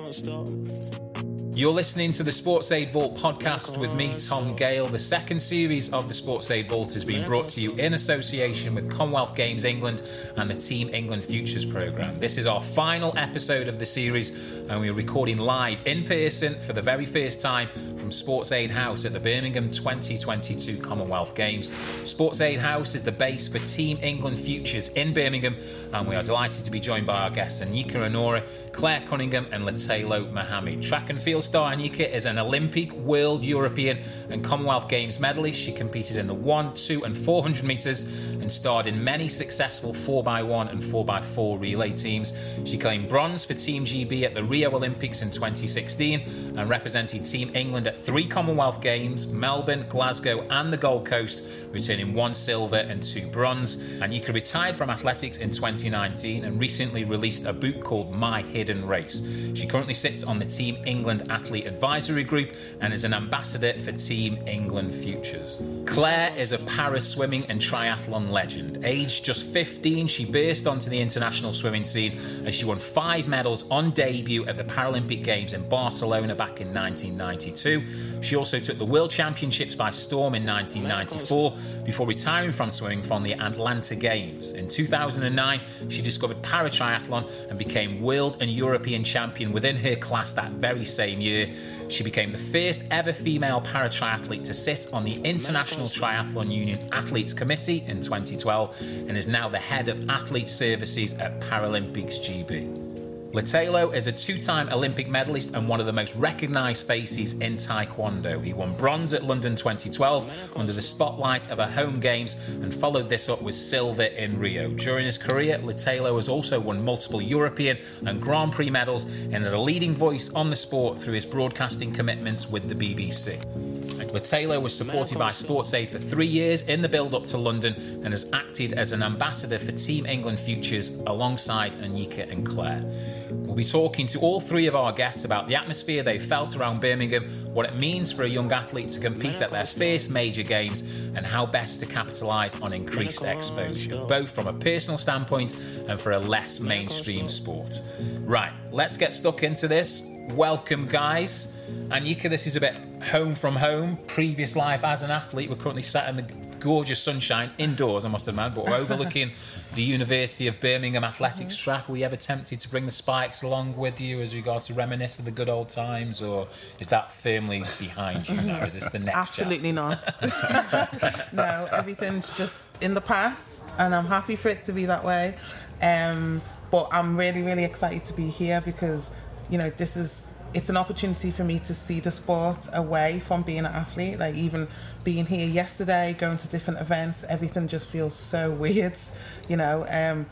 can't stop. You're listening to the SportsAid Vault podcast with me, Tom Gale. The second series of the SportsAid Vault has been brought to you in association with Commonwealth Games England and the Team England Futures programme. This is our final episode of the series, and we're recording live in person for the very first time from SportsAid House at the Birmingham 2022 Commonwealth Games. SportsAid House is the base for Team England Futures in Birmingham, and we are delighted to be joined by our guests Anyika Onuora, Clare Cunningham, and Lutalo Muhammad. Track and field star Anyika is an Olympic, World, European, and Commonwealth Games medalist. She competed in the 1, 2, and 400 metres and starred in many successful 4x1 and 4x4 relay teams. She claimed bronze for Team GB at the Rio Olympics in 2016 and represented Team England at three Commonwealth Games, Melbourne, Glasgow, and the Gold Coast, returning one silver and two bronze. Anyika retired from athletics in 2019 and recently released a book called My Hidden Race. She currently sits on the Team England Athlete Advisory Group and is an ambassador for Team England Futures. Clare is a para swimming and triathlon legend. Aged just 15, she burst onto the international swimming scene as she won five medals on debut at the Paralympic Games in Barcelona back in 1992. She also took the World Championships by storm in 1994 before retiring from swimming from the Atlanta Games. In 2009, she discovered para triathlon and became world and European champion within her class that very same year. She became the first ever female para triathlete to sit on the International Triathlon Union Athletes Committee in 2012 and is now the head of athlete services at Paralympics GB. Lutalo is a two time Olympic medalist and one of the most recognised faces in Taekwondo. He won bronze at London 2012 under the spotlight of a home games and followed this up with silver in Rio. During his career, Lutalo has also won multiple European and Grand Prix medals and is a leading voice on the sport through his broadcasting commitments with the BBC. Lutalo was supported by SportsAid for three years in the build up to London and has acted as an ambassador for Team England Futures alongside Anyika and Clare. We'll be talking to all three of our guests about the atmosphere they felt around Birmingham, what it means for a young athlete to compete at their first major games, and how best to capitalise on increased exposure, both from a personal standpoint and for a less mainstream sport. Right, let's get stuck into this. Welcome, guys. and Anyika, this is a bit home from home. Previous life as an athlete, we're currently sat in the gorgeous sunshine indoors, I must admit, but we're overlooking the University of Birmingham athletics Mm-hmm. track. Were you ever tempted to bring the spikes along with you as regards to reminisce of the good old times, or is that firmly behind you now? Is this the next Absolutely chapter? not. no, everything's just in the past, and I'm happy for it to be that way. Um, but I'm really, really excited to be here because, you know, this is it's an opportunity for me to see the sport away from being an athlete. Like even being here yesterday, going to different events, everything just feels so weird, you know. Um,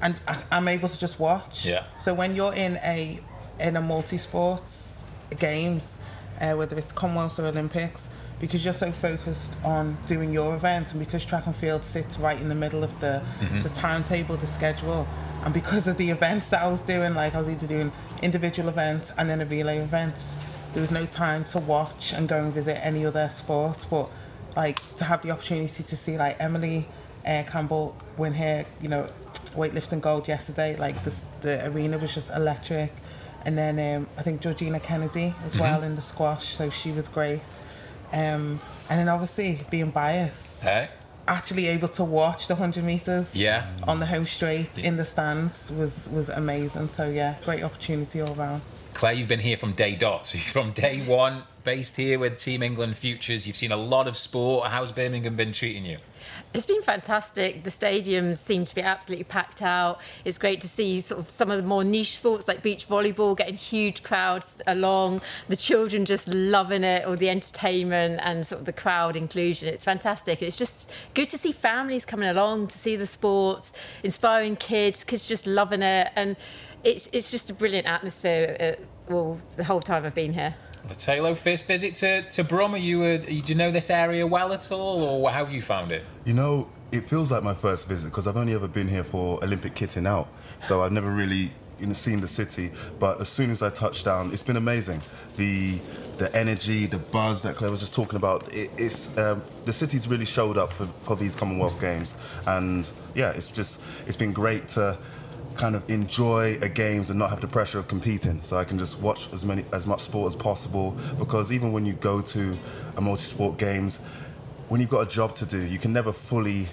and I, I'm able to just watch. Yeah. So when you're in a in a multi-sports games, uh, whether it's Commonwealth or Olympics, because you're so focused on doing your event, and because track and field sits right in the middle of the the timetable, the schedule, and because of the events that I was doing, like I was either doing individual events and then a relay event, there was no time to watch and go and visit any other sport, but like to have the opportunity to see like Emily uh, Campbell win her, you know, weightlifting gold yesterday. Like this, the arena was just electric. And then um, I think Georgina Kennedy as well in the squash, so she was great. Um, and then obviously being biased, Hey? Actually able to watch the 100 meters Yeah. on the home straight in the stands was was amazing. So yeah, great opportunity all round. Clare, you've been here from day dot. So you're from day one, based here with Team England Futures. You've seen a lot of sport. How's Birmingham been treating you? It's been fantastic. The stadiums seem to be absolutely packed out. It's great to see sort of some of the more niche sports like beach volleyball getting huge crowds along. The children just loving it, all the entertainment and sort of the crowd inclusion. It's fantastic. It's just good to see families coming along to see the sports, inspiring kids, kids just loving it, and it's it's just a brilliant atmosphere. Uh, well, the whole time I've been here. The Taylor first visit to, to Brum, are you, uh, do you know this area well at all, or how have you found it? You know, it feels like my first visit because I've only ever been here for Olympic kitting out, so I've never really seen the city. But as soon as I touched down, it's been amazing. The the energy, the buzz that Clare was just talking about. It, it's um, the city's really showed up for, for these Commonwealth Games, and yeah, it's just it's been great to kind of enjoy a games and not have the pressure of competing. So I can just watch as many as much sport as possible because even when you go to a multi-sport games, when you've got a job to do, you can never fully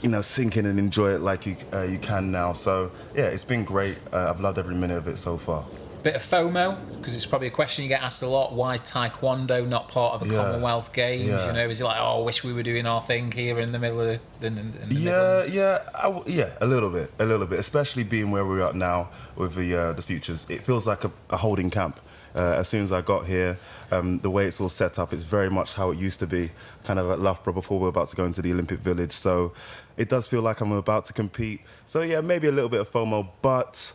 you know, sink in and enjoy it like you uh, you can now. So yeah, it's been great. Uh, I've loved every minute of it so far. Bit of FOMO because it's probably a question you get asked a lot. Why is Taekwondo not part of the Yeah. Commonwealth Games? Yeah. You know, is it like, oh, I wish we were doing our thing here in the middle of the, in, in the Yeah, yeah, I yeah, a little bit, a little bit. Especially being where we're at now with the uh, the futures, it feels like a, a holding camp. Uh, as soon as I got here, um, the way it's all set up is very much how it used to be, kind of at Loughborough before we're about to go into the Olympic Village. So it does feel like I'm about to compete. So yeah, maybe a little bit of FOMO, but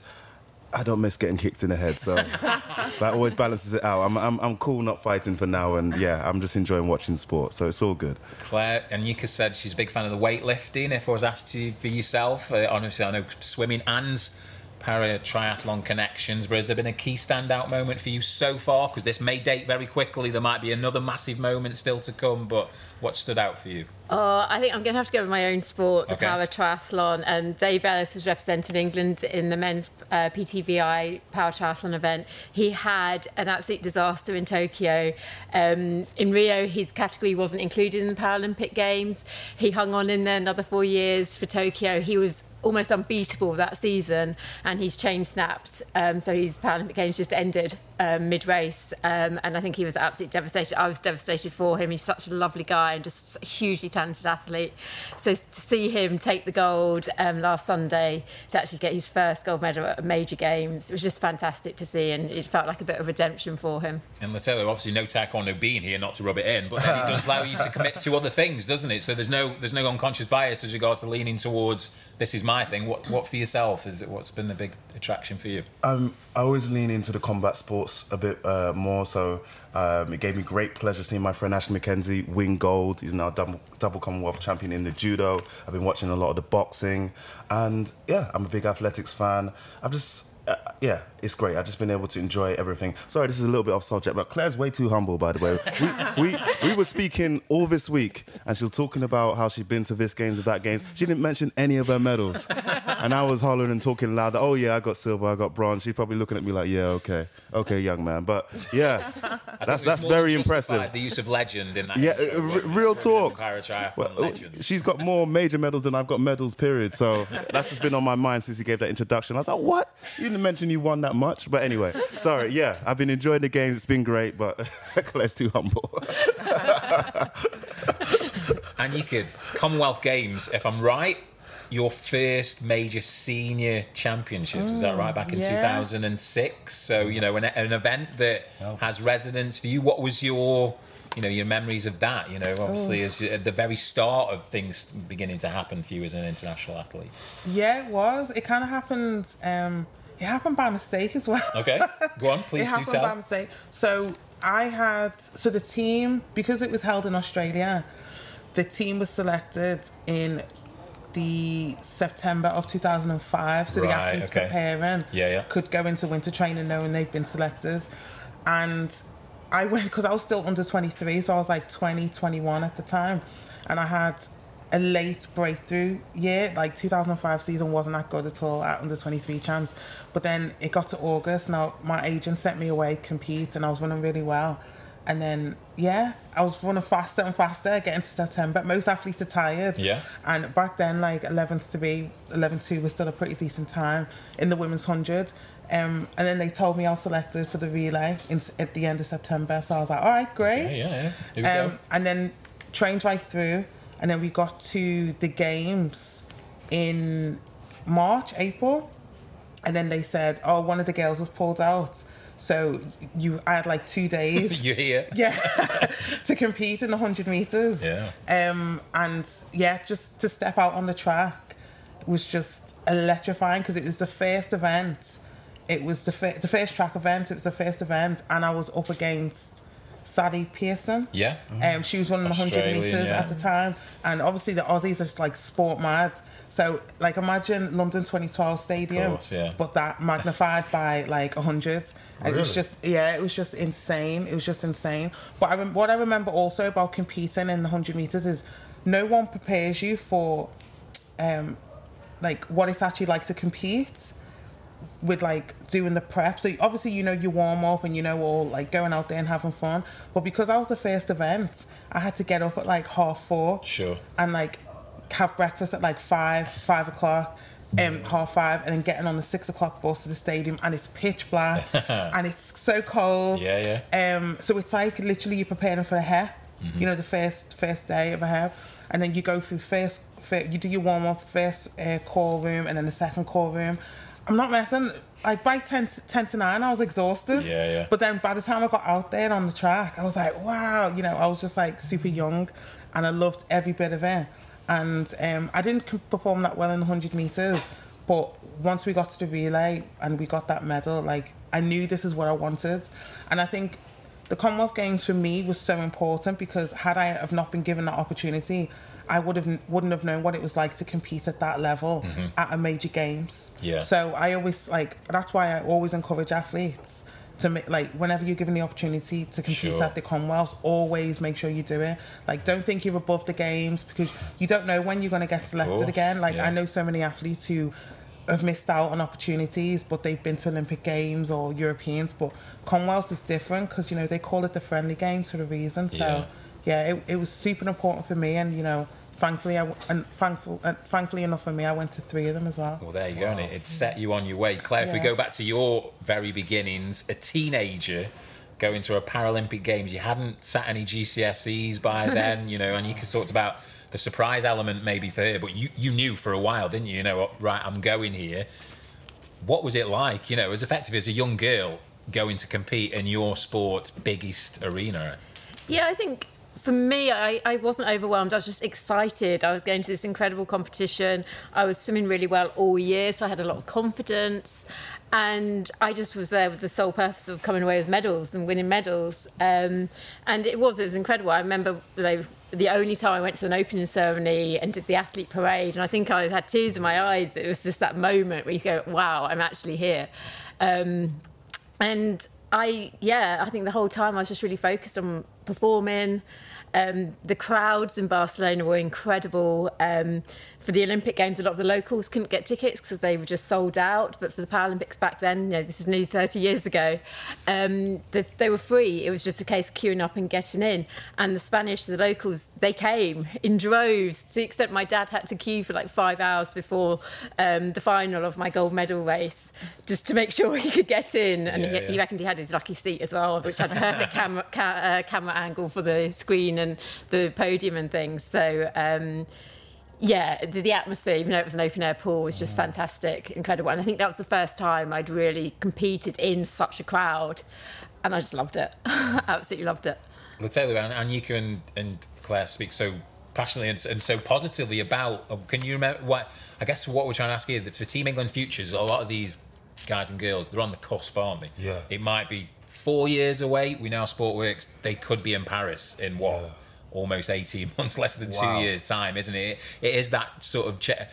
I don't miss getting kicked in the head. So that always balances it out. I'm, I'm, I'm cool not fighting for now, and yeah, I'm just enjoying watching sport. So it's all good. Clare and Yika said she's a big fan of the weightlifting. If I was asked you for yourself, uh, honestly, I know swimming and para triathlon connections, but has there been a key standout moment for you so far? Because this may date very quickly. There might be another massive moment still to come, but what stood out for you? Oh, I think I'm going to have to go with my own sport, the Okay. para triathlon. And Dave Ellis was representing England in the men's uh, PTVI para triathlon event. He had an absolute disaster in Tokyo. Um, in Rio, his category wasn't included in the Paralympic Games. He hung on in there another four years for Tokyo. He was almost unbeatable that season, and he's chain snapped. Um, so his Paralympic Games just ended um, mid race, um, and I think he was absolutely devastated. I was devastated for him. He's such a lovely guy and just a hugely talented athlete. So to see him take the gold um, last Sunday to actually get his first gold medal at a major games, it was just fantastic to see, and it felt like a bit of redemption for him. And Lutalo, obviously no taekwondo being here, not to rub it in, but then it does allow you to commit to other things, doesn't it? So there's no there's no unconscious bias as regards to leaning towards this is my thing. What what for yourself is it? What's been the big attraction for you? Um, I always lean into the combat sports a bit uh, more. So um, it gave me great pleasure seeing my friend Ashley McKenzie win gold. He's now double, double Commonwealth champion in the judo. I've been watching a lot of the boxing, and yeah, I'm a big athletics fan. I've just uh, yeah, it's great. I've just been able to enjoy everything. Sorry, this is a little bit off subject, but Clare's way too humble, by the way. We, we, we were speaking all this week, and she was talking about how she'd been to this games or that games. She didn't mention any of her medals. And I was hollering and talking loud, oh yeah, I got silver, I got bronze. She's probably looking at me like, yeah, okay, okay, young man. But yeah, that's that's very impressive. The use of legend in that. Yeah, uh, real talk. Well, uh, she's got more major medals than I've got medals, period. So that's just been on my mind since he gave that introduction. I was like, what? You didn't mention you won that much. But anyway, sorry. Yeah, I've been enjoying the games. It's been great, but Clare's too humble. And you could Commonwealth Games, if I'm right, your first major senior championships. is that right? Back in yeah. 2006. So you know, an, an event that has resonance for you. What was your you know your memories of that? You know, obviously, as at the very start of things beginning to happen for you as an international athlete. Yeah, it was. It kind of happened. Um, it happened by mistake as well. Okay, go on, please it happened tell. by mistake. So I had so the team because it was held in Australia, the team was selected in the September of 2005. So the athletes okay. preparing Yeah, yeah. could go into winter training knowing they've been selected, and I went because I was still under 23, so I was like 20, 21 at the time, and I had a late breakthrough year. Like 2005 season wasn't that good at all at under 23 champs, but then it got to August. Now my agent sent me away compete, and I was running really well. And then yeah, I was running faster and faster, getting to September. Most athletes are tired. Yeah. And back then, like 11.3, 11.2 was still a pretty decent time in the women's 100. Um, and then they told me I was selected for the relay in, at the end of September. So I was like, all right, great. Yeah, yeah, yeah. Um, go. and then trained right through. And then we got to the games in March, April. And then they said, oh, one of the girls was pulled out. So you, I had like two days. You're here. Yeah, to compete in the 100 meters. Yeah. Um, and yeah, just to step out on the track was just electrifying because it was the first event. It was the, fir- the first track event. It was the first event, and I was up against Sally Pearson. Yeah. Um, she was running the 100 meters yeah. at the time, and obviously the Aussies are just like sport mad. So, like, imagine London 2012 Stadium, course, yeah. but that magnified by like 100. It was just, yeah, it was just insane. It was just insane. But I rem- what I remember also about competing in the 100 meters is no one prepares you for um, like what it's actually like to compete with like doing the prep. So obviously you know you warm up and you know all like going out there and having fun. But because I was the first event, I had to get up at like half four. Sure. And like have breakfast at like five, five o'clock. Um, half five and then getting on the six o'clock bus to the stadium and it's pitch black and it's so cold Yeah, yeah. Um, so it's like literally you're preparing for a hair, you know, the first first day of a hair, and then you go through first, first you do your warm up first uh, call room and then the second call room. I'm not messing. Like by 10, to- 10 to 9, I was exhausted. Yeah, yeah. But then by the time I got out there on the track, I was like, wow, you know, I was just like super young and I loved every bit of it. And um, I didn't perform that well in the 100 metres, but once we got to the relay and we got that medal, like I knew this is what I wanted. And I think the Commonwealth Games for me was so important because had I have not been given that opportunity, I would have wouldn't have known what it was like to compete at that level mm-hmm. at a major games. Yeah. So I always like that's why I always encourage athletes to make like whenever you're given the opportunity to compete Sure. at the Commonwealths, always make sure you do it. Like don't think you're above the games because you don't know when you're going to get selected again. Like yeah. I know so many athletes who have missed out on opportunities, but they've been to Olympic Games or Europeans. But Commonwealths is different because you know they call it the friendly game for a reason. So Yeah. Yeah, it, it was super important for me, and you know, thankfully, I w- and thankful, uh, thankfully enough for me, I went to three of them as well. Well, there you go, and it, it set you on your way. Clare, if we go back to your very beginnings, a teenager going to a Paralympic Games, you hadn't sat any GCSEs by then, you know, and you talked about the surprise element maybe for her, but you, you knew for a while, didn't you? You know, right, I'm going here. What was it like, you know, as effective as a young girl going to compete in your sport's biggest arena? Yeah, I think for me, I, I wasn't overwhelmed. I was just excited. I was going to this incredible competition. I was swimming really well all year, so I had a lot of confidence. And I just was there with the sole purpose of coming away with medals and winning medals. Um, and it was, it was incredible. I remember they, the only time I went to an opening ceremony and did the athlete parade, and I think I had tears in my eyes. It was just that moment where you go, wow, I'm actually here. Um, and I, yeah, I think the whole time I was just really focused on performing. Um, the crowds in Barcelona were incredible. Um, for the Olympic Games, a lot of the locals couldn't get tickets because they were just sold out. But for the Paralympics back then, you know, this is nearly 30 years ago, um, the, they were free. It was just a case of queuing up and getting in. And the Spanish, the locals, they came in droves to the extent my dad had to queue for like five hours before um, the final of my gold medal race just to make sure he could get in. And Yeah, he, yeah. he reckoned he had his lucky seat as well, which had perfect camera, ca- uh, camera angle for the screen and the podium and things. So, um, yeah, the, the atmosphere, even though it was an open air pool, was just fantastic, incredible. And I think that was the first time I'd really competed in such a crowd. And I just loved it. Absolutely loved it. Well, Taylor and Anyika and, and Clare speak so passionately and, and so positively about. uh, Can you remember what? I guess what we're trying to ask here that for Team England futures, a lot of these guys and girls they're on the cusp, aren't they? Yeah. It might be four years away. We know Sportworks. They could be in Paris in what? Yeah. Almost 18 months, less than Wow. two years' time, isn't it? It is that sort of. Che-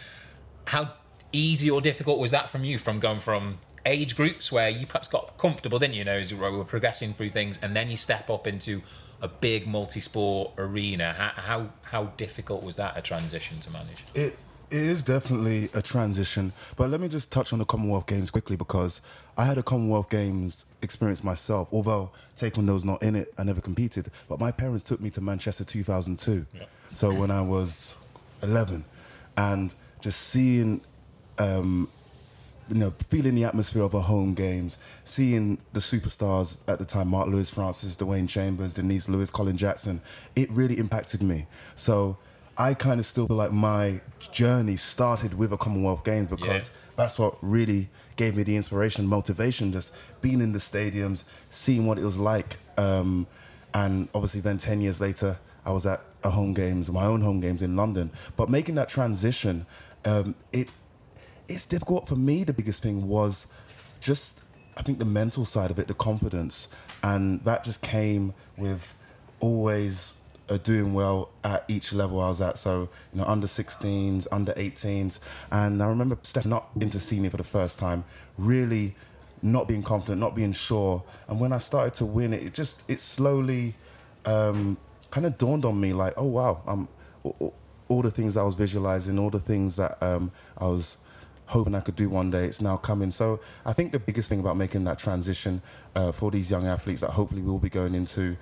how easy or difficult was that from you from going from age groups where you perhaps got comfortable didn't you, you know as we were progressing through things and then you step up into a big multi-sport arena how how, how difficult was that a transition to manage It it is definitely a transition, but let me just touch on the Commonwealth Games quickly because I had a Commonwealth Games experience myself. Although Taekwondo's not in it, I never competed. But my parents took me to Manchester 2002. Yeah. So when I was 11, and just seeing, um, you know, feeling the atmosphere of a home games, seeing the superstars at the time, Mark Lewis, Francis, Dwain Chambers, Denise Lewis, Colin Jackson, it really impacted me. So I kind of still feel like my journey started with a Commonwealth Games because Yeah. that's what really gave me the inspiration, motivation, just being in the stadiums, seeing what it was like. Um, and obviously, then 10 years later, I was at a home games, my own home games in London. But making that transition, um, it it's difficult for me. The biggest thing was just, I think, the mental side of it, the confidence. And that just came with always uh, doing well at each level I was at. So, you know, under 16s, under 18s. And I remember stepping up into senior for the first time, really not being confident, not being sure. And when I started to win it, just, it slowly um, kind of dawned on me like, oh, wow, I'm, all the things I was visualizing, all the things that um, I was hoping I could do one day, it's now coming. So I think the biggest thing about making that transition uh, for these young athletes that hopefully we will be going into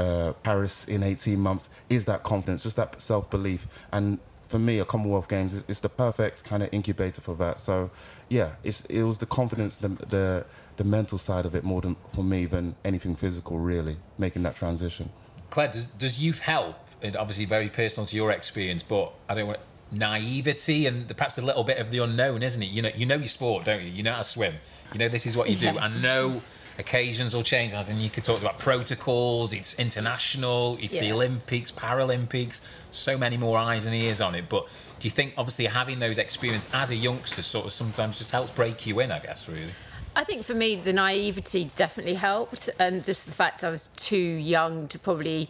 uh, Paris in 18 months is that confidence, just that self belief. And for me, a Commonwealth Games is, is the perfect kind of incubator for that. So, yeah, it's, it was the confidence, the, the the mental side of it more than for me than anything physical. Really, making that transition. Clare, does, does youth help? And obviously, very personal to your experience, but I don't want naivety and perhaps a little bit of the unknown, isn't it? You know, you know your sport, don't you? You know how to swim. You know this is what you do. Yeah. I know occasions will change, as in you could talk about protocols. It's international. It's the Olympics, Paralympics. So many more eyes and ears on it. But do you think, obviously, having those experiences as a youngster sort of sometimes just helps break you in? I guess really. I think for me, the naivety definitely helped, and just the fact I was too young to probably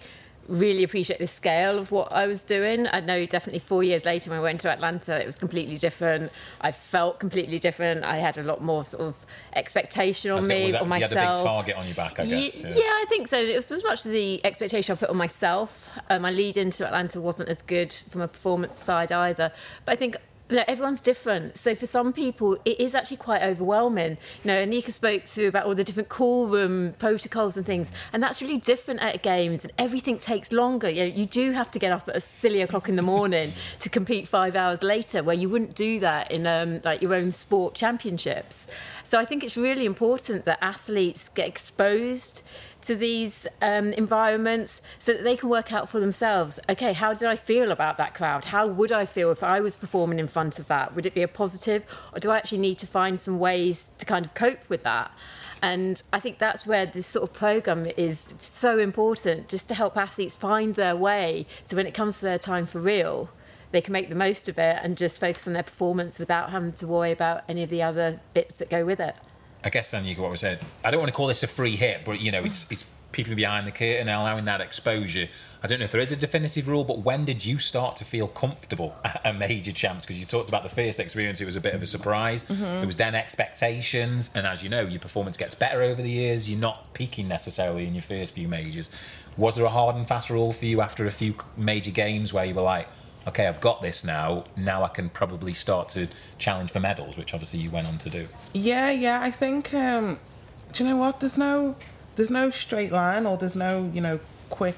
really appreciate the scale of what I was doing. I know definitely four years later when I went to Atlanta, it was completely different. I felt completely different. I had a lot more sort of expectation on me, that- on you had myself. a big target on your back, I guess. Yeah. I think so. It was as much as the expectation I put on myself. Uh, my lead into Atlanta wasn't as good from a performance side either. But I think know, everyone's different. So for some people, it is actually quite overwhelming. You know, Anyika spoke through about all the different call room protocols and things, and that's really different at games. And everything takes longer. You, know, you do have to get up at a silly o'clock in the morning to compete five hours later, where you wouldn't do that in um, like your own sport championships. So I think it's really important that athletes get exposed to these um, environments so that they can work out for themselves okay how did i feel about that crowd? How would i feel if i was performing in front of that? Would it be a positive or do i actually need to find some ways to kind of cope with that? And i think that's where this sort of program is so important just to help athletes find their way so when it comes to their time for real they can make the most of it and just focus on their performance without having to worry about any of the other bits that go with it I guess then you go what we said. I don't want to call this a free hit, but you know, it's it's people behind the curtain and allowing that exposure. I don't know if there is a definitive rule, but when did you start to feel comfortable at a major champs? Because you talked about the first experience, it was a bit of a surprise. Mm-hmm. There was then expectations, and as you know, your performance gets better over the years. You're not peaking necessarily in your first few majors. Was there a hard and fast rule for you after a few major games where you were like, okay, I've got this now. Now I can probably start to challenge for medals, which obviously you went on to do. Yeah, yeah. I think. Um, do you know what? There's no, there's no straight line, or there's no, you know, quick,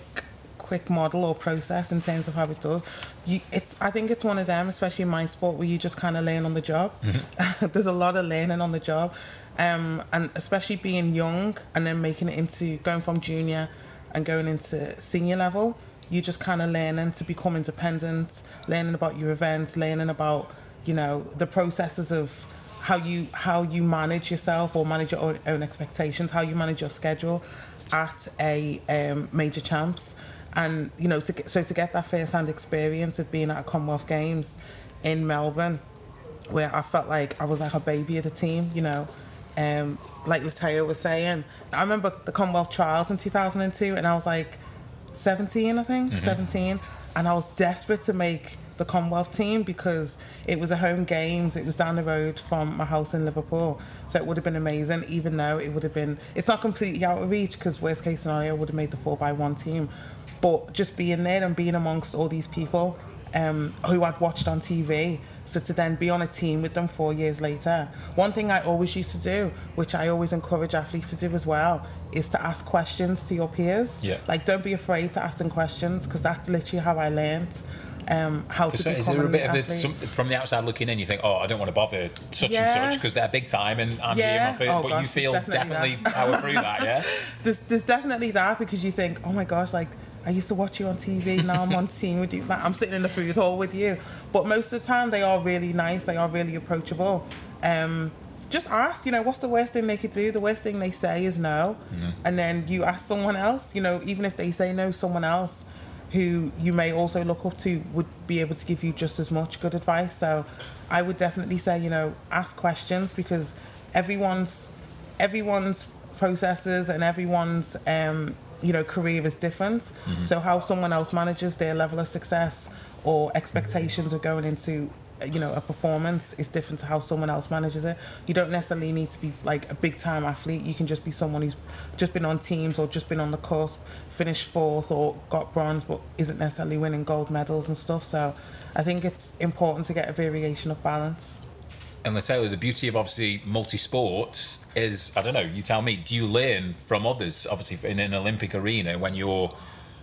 quick model or process in terms of how it does. You, it's. I think it's one of them, especially in my sport, where you just kind of learn on the job. there's a lot of learning on the job, um, and especially being young and then making it into going from junior and going into senior level. You just kind of learning to become independent, learning about your events, learning about you know the processes of how you how you manage yourself or manage your own, own expectations, how you manage your schedule at a um, major champs, and you know to get, so to get that first hand experience of being at a Commonwealth Games in Melbourne, where I felt like I was like a baby of the team, you know. Um, like Lutalo was saying, I remember the Commonwealth Trials in 2002, and I was like 17, I think, 17, and I was desperate to make the Commonwealth team because it was a home games. It was down the road from my house in Liverpool, so it would have been amazing. Even though it would have been, it's not completely out of reach because worst case scenario I would have made the four by one team, but just being there and being amongst all these people um, who I'd watched on TV. So to then be on a team with them four years later, one thing I always used to do, which I always encourage athletes to do as well, is to ask questions to your peers. Yeah. Like don't be afraid to ask them questions because that's literally how I learned um, how to So is there a bit of a, some, from the outside looking in? You think, oh, I don't want to bother such Yeah. and such because they're big time, and I'm here Yeah. my first. Oh, but gosh, you feel definitely definitely power through that, yeah. there's, there's definitely that because you think, oh my gosh, like I used to watch you on TV, now I'm on team with you. Like I'm sitting in the food hall with you. But most of the time, they are really nice. They are really approachable. Um, just ask, you know, what's the worst thing they could do? The worst thing they say is no, mm-hmm. and then you ask someone else. You know, even if they say no, someone else who you may also look up to would be able to give you just as much good advice. So I would definitely say, you know, ask questions because everyone's everyone's processes and everyone's um, you know career is different. Mm-hmm. So how someone else manages their level of success or mm-hmm. expectations of going into you know a performance is different to how someone else manages it. You don't necessarily need to be like a big time athlete. You can just be someone who's just been on teams or just been on the course, finished fourth or got bronze, but isn't necessarily winning gold medals and stuff. So I think it's important to get a variation of balance. And Lutalo, the beauty of obviously multi sports is, I don't know, you tell me, do you learn from others, obviously in an Olympic arena, when you're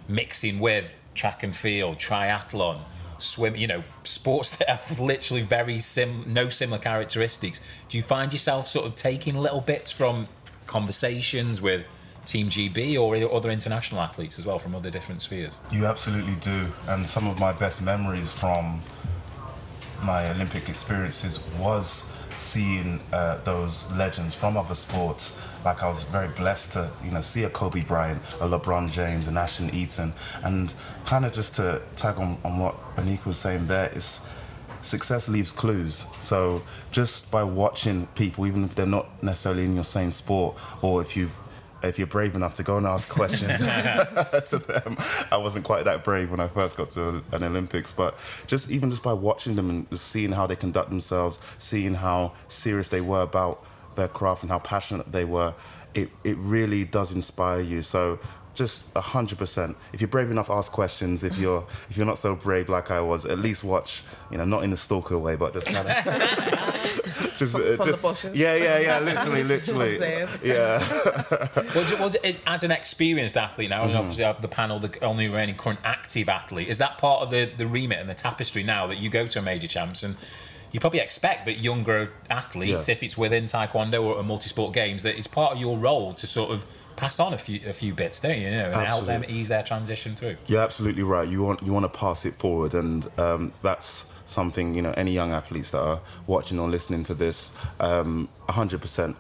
mixing with track and field, triathlon, swim, you know, sports that have literally very sim, no similar characteristics? Do you find yourself sort of taking little bits from conversations with Team GB or other international athletes as well from other different spheres? You absolutely do. And some of my best memories from my Olympic experiences was seeing uh, those legends from other sports. Like I was very blessed to, you know, see a Kobe Bryant, a LeBron James, an Ashton Eaton, and kind of just to tag on, on what Anyika was saying there is success leaves clues. So just by watching people, even if they're not necessarily in your same sport, or if you've if you're brave enough to go and ask questions to them. I wasn't quite that brave when I first got to an Olympics, but just even just by watching them and seeing how they conduct themselves, seeing how serious they were about their craft and how passionate they were, it, it really does inspire you. So just hundred percent. If you're brave enough, ask questions. If you're if you're not so brave like I was, at least watch. You know, not in a stalker way, but just kind of just, from, uh, from just, the. Yeah, yeah, yeah. Literally, literally. yeah. well, well, as an experienced athlete now, mm. and obviously I have the panel, the only remaining current active athlete, is that part of the the remit and the tapestry now that you go to a major champs and you probably expect that younger athletes, yeah. if it's within taekwondo or, multi-sport games, that it's part of your role to sort of pass on a few a few bits, don't you? You know, and help them ease their transition through. You're absolutely right. You want you want to pass it forward, and um, that's something you know. Any young athletes that are watching or listening to this, um, 100%.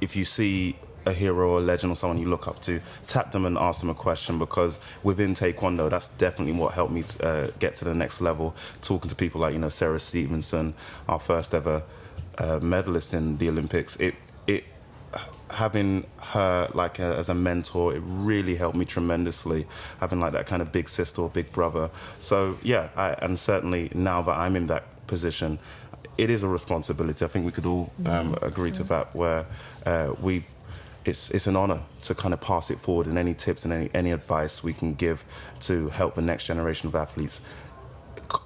If you see a hero or a legend or someone you look up to, tap them and ask them a question because within Taekwondo, that's definitely what helped me to, uh, get to the next level. Talking to people like you know Sarah Stevenson, our first ever uh, medalist in the Olympics, it it having her like a, as a mentor, it really helped me tremendously. Having like that kind of big sister or big brother. So yeah, I, and certainly now that I'm in that position, it is a responsibility. I think we could all um, agree to that. Where uh, we, it's it's an honour to kind of pass it forward, and any tips and any any advice we can give to help the next generation of athletes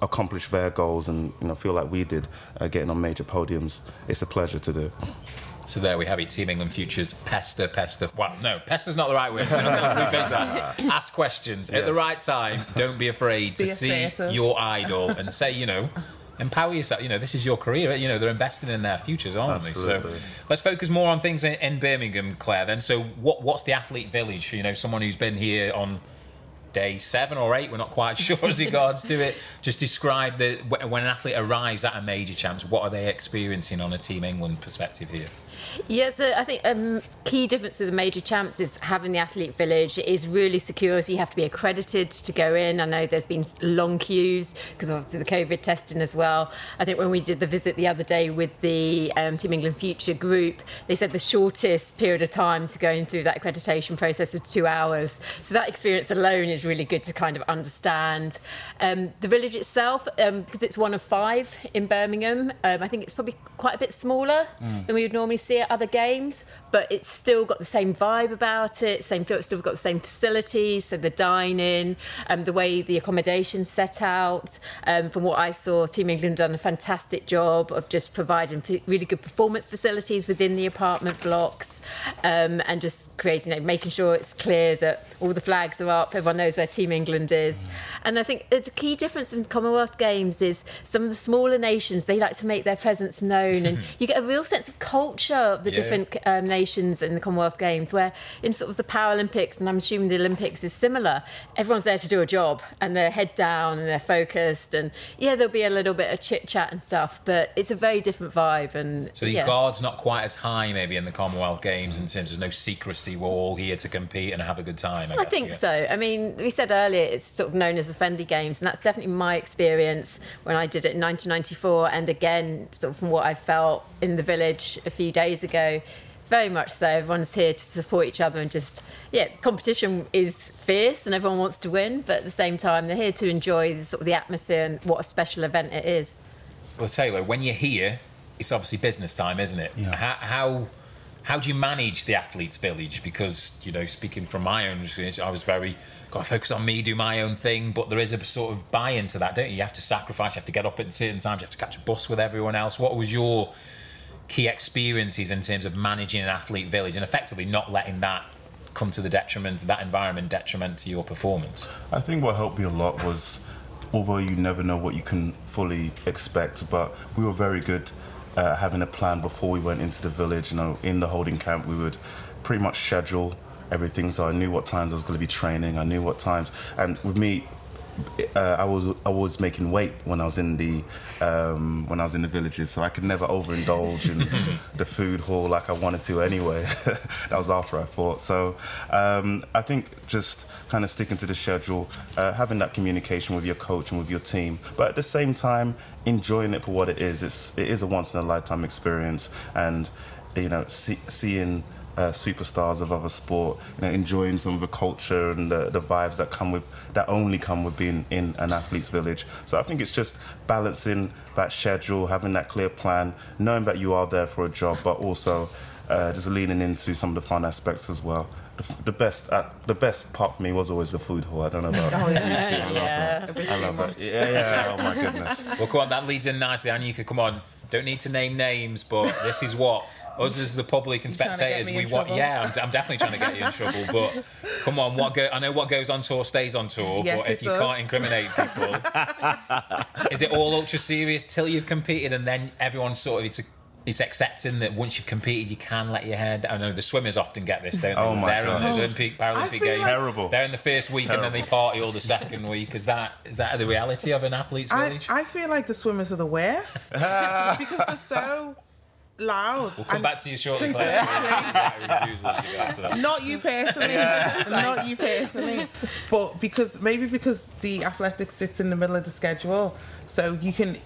accomplish their goals and you know feel like we did uh, getting on major podiums. It's a pleasure to do. So there we have it. Team England futures. Pester, pester. Well, no, pester's not the right word. So that. Ask questions yes. at the right time. Don't be afraid to be see your idol and say, you know, empower yourself. You know, this is your career. You know, they're investing in their futures, aren't Absolutely. they? So let's focus more on things in, in Birmingham, Clare. Then, so what? What's the athlete village? You know, someone who's been here on day seven or eight. We're not quite sure as regards to it. Just describe the when an athlete arrives at a major champs. What are they experiencing on a Team England perspective here? Yeah, so I think um, key difference with the major champs is having the athlete village is really secure. So you have to be accredited to go in. I know there's been long queues because of the COVID testing as well. I think when we did the visit the other day with the um, Team England Future group, they said the shortest period of time to going through that accreditation process was two hours. So that experience alone is really good to kind of understand. Um, the village itself, because um, it's one of five in Birmingham, um, I think it's probably quite a bit smaller mm. than we would normally see at other games, but it's still got the same vibe about it. Same feel. It's still got the same facilities. So the dining, um, the way the accommodation's set out. Um, from what I saw, Team England done a fantastic job of just providing really good performance facilities within the apartment blocks, um, and just creating, you know, making sure it's clear that all the flags are up. Everyone knows where Team England is. And I think the key difference in Commonwealth Games is some of the smaller nations they like to make their presence known, and you get a real sense of culture of the yeah. different um, nations in the Commonwealth Games, where in sort of the Paralympics, and I'm assuming the Olympics is similar, everyone's there to do a job and they're head down and they're focused. And yeah, there'll be a little bit of chit chat and stuff, but it's a very different vibe. And so the yeah. guard's not quite as high, maybe, in the Commonwealth Games in terms of no secrecy. We're all here to compete and have a good time. I, I guess, think yeah. so. I mean, we said earlier it's sort of known as the friendly games, and that's definitely my experience when I did it in 1994, and again, sort of from what I felt in the village a few days ago very much so. Everyone's here to support each other and just, yeah, competition is fierce and everyone wants to win, but at the same time, they're here to enjoy the, sort of the atmosphere and what a special event it is. well, Taylor, when you're here, it's obviously business time, isn't it? Yeah. How, how how do you manage the athletes' village? Because you know, speaking from my own experience, I was very got to focus on me, do my own thing. But there is a sort of buy-in to that, don't you? You have to sacrifice. You have to get up at certain times. You have to catch a bus with everyone else. What was your key experiences in terms of managing an athlete village and effectively not letting that come to the detriment, of that environment detriment to your performance? I think what helped me a lot was, although you never know what you can fully expect, but we were very good uh, having a plan before we went into the village. You know, in the holding camp, we would pretty much schedule everything. So I knew what times I was going to be training. I knew what times, and with me, uh, I was I was making weight when I was in the um, when I was in the villages, so I could never overindulge in the food hall like I wanted to anyway. that was after I fought. So um, I think just kind of sticking to the schedule, uh, having that communication with your coach and with your team, but at the same time enjoying it for what it is. It's it is a once in a lifetime experience, and you know see, seeing uh, superstars of other sport, you know, enjoying some of the culture and the, the vibes that come with that only come with being in an athlete's village. So I think it's just balancing that schedule, having that clear plan, knowing that you are there for a job, but also uh, just leaning into some of the fun aspects as well. The, the best, uh, the best part for me was always the food hall. I don't know about Oh, yeah. you two. I love that. I love much. that. Yeah, yeah. Oh my goodness. Well, come on, that leads in nicely. Anyika, come on. Don't need to name names, but this is what us as the public and trying to get spectators we want. trouble? Yeah, I'm, I'm definitely trying to get you in trouble. But come on, what go? I know what goes on tour stays on tour. Yes, but if you does. can't incriminate people, is it all ultra serious till you've competed and then everyone's sort of it's a, it's accepting that once you've competed, you can let your hair down. I know the swimmers often get this, don't they? Oh my they're in the Olympic, Paralympic Games. like- Terrible. They're in the first week and then they party all the second week. Is that is that the reality of an athlete's I, village? I feel like the swimmers are the worst because they're so loud. We'll come and- back to you shortly, Clare. Yeah, refusal to go to that. Not you personally, not you personally, but because maybe because the athletics sits in the middle of the schedule, so you can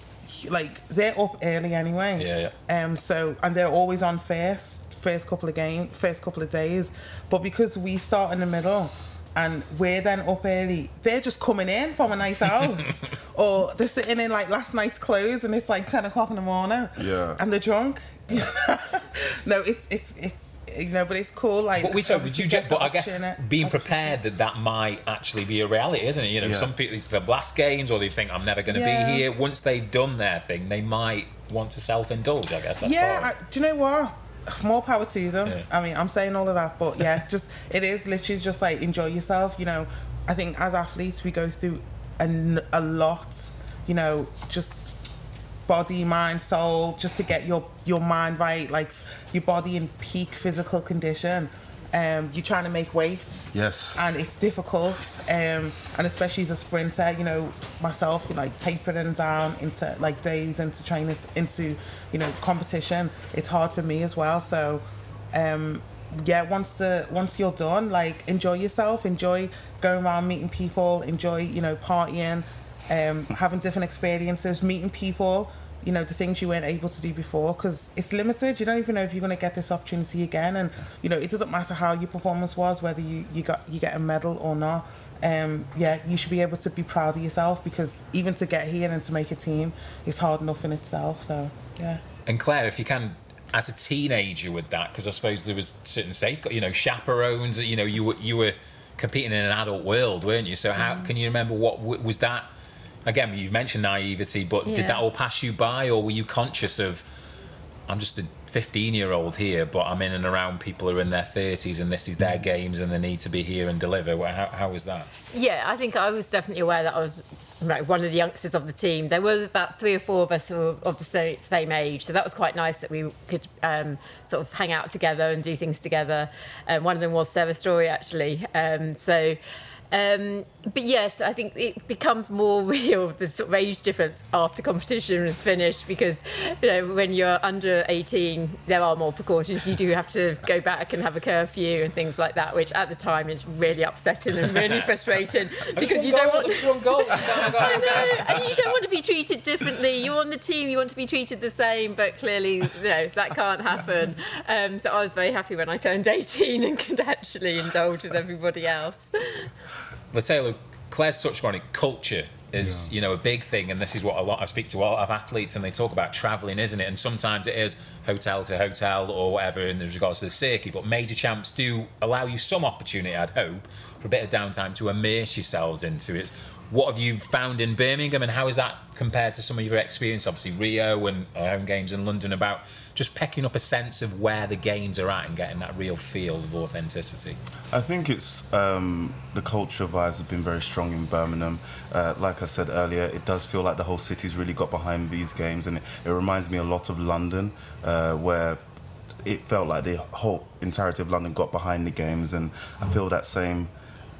like they're up early anyway. Yeah, yeah. Um. So and they're always on first, first couple of game, first couple of days, but because we start in the middle. And we're then up early. They're just coming in from a night out, or they're sitting in like last night's clothes, and it's like ten o'clock in the morning. Yeah. and they're drunk. no, it's it's it's you know, but it's cool. Like, But we so would you just, but I guess opportuni- being prepared that that might actually be a reality, isn't it? You know, Yeah. some people it's the last games, or they think I'm never going to Yeah. be here. Once they've done their thing, they might want to self-indulge. I guess that's yeah, I, do you know what? More power to them. Yeah. I mean, I'm saying all of that, but yeah, just it is literally just like enjoy yourself. You know, I think as athletes we go through a lot. You know, just body, mind, soul, just to get your your mind right, like your body in peak physical condition. Um, you're trying to make weight. Yes. and it's difficult um, and especially as a sprinter you know myself like tapering down into like days into trainers into you know competition it's hard for me as well so um, yeah once the once you're done like enjoy yourself enjoy going around meeting people enjoy you know partying um, having different experiences meeting people you know the things you weren't able to do before because it's limited you don't even know if you're going to get this opportunity again and you know it doesn't matter how your performance was whether you, you got you get a medal or not um, yeah you should be able to be proud of yourself because even to get here and to make a team is hard enough in itself so yeah And Clare, if you can, as a teenager with that, because I suppose there was certain safeguard, you know, chaperones. You know, you were you were competing in an adult world, weren't you? So how can you remember what was that? Again, you've mentioned naivety, but Yeah. did that all pass you by, or were you conscious of? I'm just a 15 year old here, but I'm in and around people who are in their 30s, and this is their games, and they need to be here and deliver. How, how was that? Yeah, I think I was definitely aware that I was like, one of the youngsters of the team. There were about three or four of us who were of the same age, so that was quite nice that we could um, sort of hang out together and do things together. Um, one of them was Sarah Storey, actually. Um, so. Um, but yes, I think it becomes more real the sort of age difference after competition is finished because you know when you're under 18, there are more precautions. You do have to go back and have a curfew and things like that, which at the time is really upsetting and really frustrating because you don't want I know, and you don't want to be treated differently. You're on the team, you want to be treated the same, but clearly, you know, that can't happen. Um, so I was very happy when I turned 18 and could actually indulge with everybody else. Taylor, Clare's touched on it. Culture is you know a big thing and this is what a lot I speak to a lot of athletes and they talk about traveling isn't it? And sometimes it is hotel to hotel or whatever in regards to the circuit but major champs do allow you some opportunity I'd hope for a bit of downtime to immerse yourselves into it. What have you found in Birmingham and how is that compared to some of your experience? Obviously Rio and home games in London about just pecking up a sense of where the games are at and getting that real feel of authenticity I think it's um, the culture vibes have been very strong in Birmingham. Uh, like I said earlier, it does feel like the whole city's really got behind these games, and it, it reminds me a lot of London, uh, where it felt like the whole entirety of London got behind the games, and I feel that same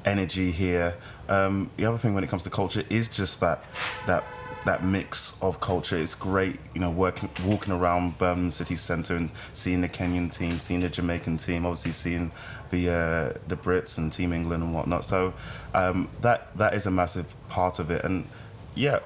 energy here. Um, the other thing when it comes to culture is just that that that mix of culture. It's great, you know, working, walking around Birmingham city centre and seeing the Kenyan team, seeing the Jamaican team, obviously seeing the uh, the Brits and Team England and whatnot. So um, that that is a massive part of it, and yeah,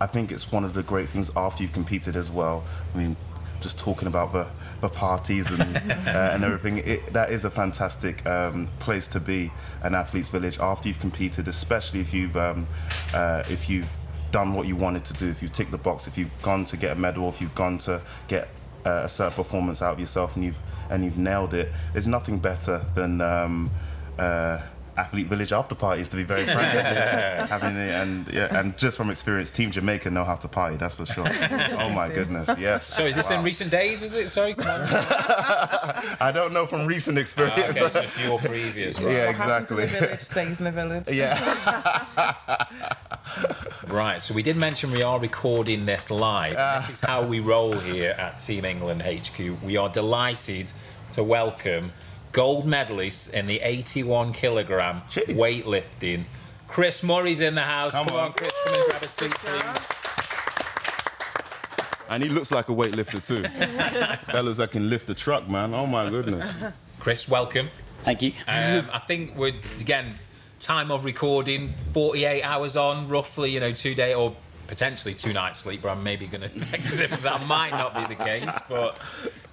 I think it's one of the great things after you've competed as well. I mean, just talking about the the parties and uh, and everything. It, that is a fantastic um, place to be, an athletes' village after you've competed, especially if you've um, uh, if you've done what you wanted to do, if you've ticked the box, if you've gone to get a medal, if you've gone to get uh, a certain performance out of yourself and you've and you've nailed it, there's nothing better than um, uh, athlete village after parties. To be very frank, having it and yeah, and just from experience, Team Jamaica know how to party. That's for sure. oh my goodness, yes. so is this wow. in recent days? Is it? Sorry. I don't know from recent experience. Oh, okay, it's just your previous. Right? Yeah, exactly. In the village stays in the village. Yeah. Right. So we did mention we are recording this live. Uh, this is how we roll here at Team England HQ. We are delighted to welcome gold medalist in the 81 kilogram Jeez. weightlifting. Chris Murray's in the house. Come, come on. on. Chris, come and grab a seat, please. And he looks like a weightlifter too. that looks like he can lift a truck, man. Oh my goodness. Chris, welcome. Thank you. Um, I think we're again time of recording 48 hours on, roughly. You know, two day or potentially two nights sleep. But I'm maybe going to exit that might not be the case. But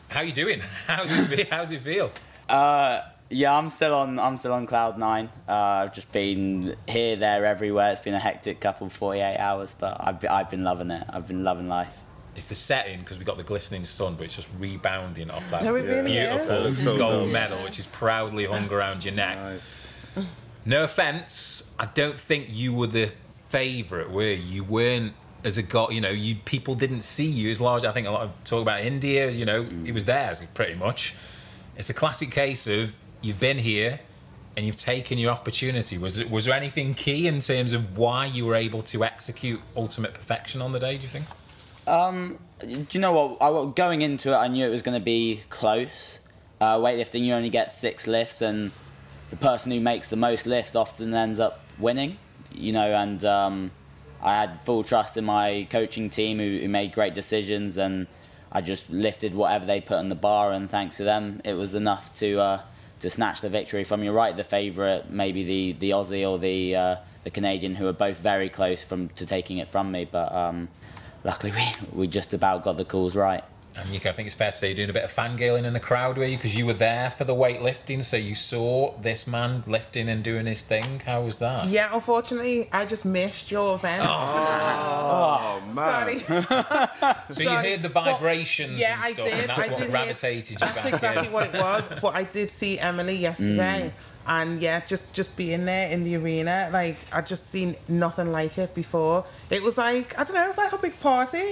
how are you doing? How's it? How's it feel? Uh, yeah, I'm still on. I'm still on cloud nine. Uh, I've just been here, there, everywhere. It's been a hectic couple 48 hours, but I've I've been loving it. I've been loving life. It's the setting because we've got the glistening sun, but it's just rebounding off that no, really beautiful so gold medal, which is proudly hung around your neck. Nice. No offense, I don't think you were the favourite, were you? You weren't as a god. You know, you people didn't see you as large. I think a lot of talk about India. You know, mm. it was theirs pretty much. It's a classic case of you've been here and you've taken your opportunity. Was it, was there anything key in terms of why you were able to execute ultimate perfection on the day? Do you think? Um, do you know what? I, going into it, I knew it was going to be close. Uh, weightlifting, you only get six lifts, and the person who makes the most lifts often ends up winning. You know, and um, I had full trust in my coaching team who, who made great decisions and I just lifted whatever they put on the bar, and thanks to them, it was enough to uh, to snatch the victory from your right. The favourite, maybe the the Aussie or the uh, the Canadian, who were both very close from to taking it from me, but um, luckily we we just about got the calls right. And you, I think it's fair to say you're doing a bit of fangirling in the crowd, were you? Because you were there for the weightlifting, so you saw this man lifting and doing his thing. How was that? Yeah, unfortunately, I just missed your event. Oh, oh man. Sorry. so you heard the vibrations yeah, and stuff, I did. and that's I what did gravitated hear, you That's back exactly in. what it was. But I did see Emily yesterday. Mm and yeah just just being there in the arena like i just seen nothing like it before it was like i don't know it was like a big party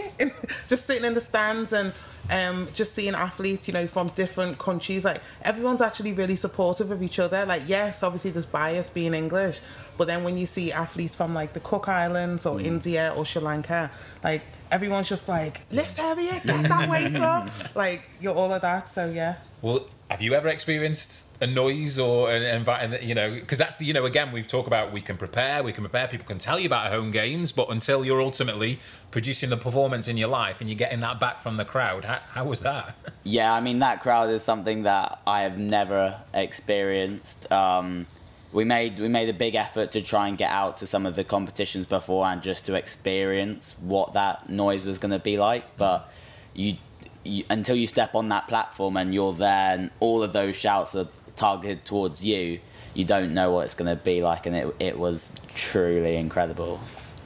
just sitting in the stands and um, just seeing athletes, you know, from different countries, like everyone's actually really supportive of each other. Like, yes, obviously there's bias being English, but then when you see athletes from like the Cook Islands or mm. India or Sri Lanka, like everyone's just like, lift heavier, get that weight up. Like, you're all of that. So, yeah. Well, have you ever experienced a noise or an environment, you know, because that's the, you know, again, we've talked about we can prepare, we can prepare, people can tell you about home games, but until you're ultimately producing the performance in your life and you're getting that back from the crowd, how, how was that? Yeah, I mean, that crowd is something that I have never experienced. Um, we made we made a big effort to try and get out to some of the competitions before and just to experience what that noise was going to be like, but you you, until you step on that platform and you're there and all of those shouts are targeted towards you, you don't know what it's going to be like. And it, it was truly incredible.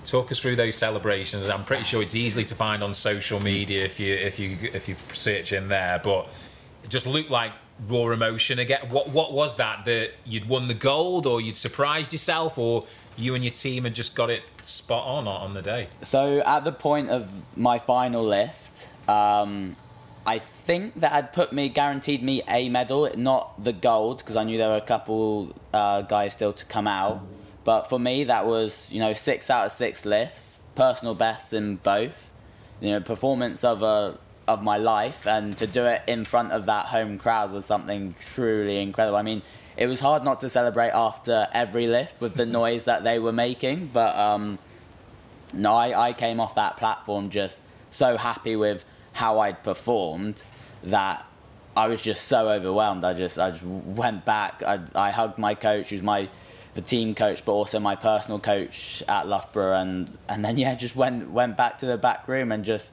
Talk us through those celebrations. I'm pretty sure it's easily to find on social media if you if you if you search in there. But it just looked like raw emotion again. What what was that? That you'd won the gold, or you'd surprised yourself, or you and your team had just got it spot on on the day? So at the point of my final lift, um, I think that had put me guaranteed me a medal, not the gold, because I knew there were a couple uh, guys still to come out. But for me, that was you know six out of six lifts, personal bests in both. You know, performance of a of my life, and to do it in front of that home crowd was something truly incredible. I mean, it was hard not to celebrate after every lift with the noise that they were making, but um, no, I, I came off that platform just so happy with how I'd performed that I was just so overwhelmed. I just I just went back. I, I hugged my coach, who's my the team coach, but also my personal coach at Loughborough, and and then yeah, just went went back to the back room and just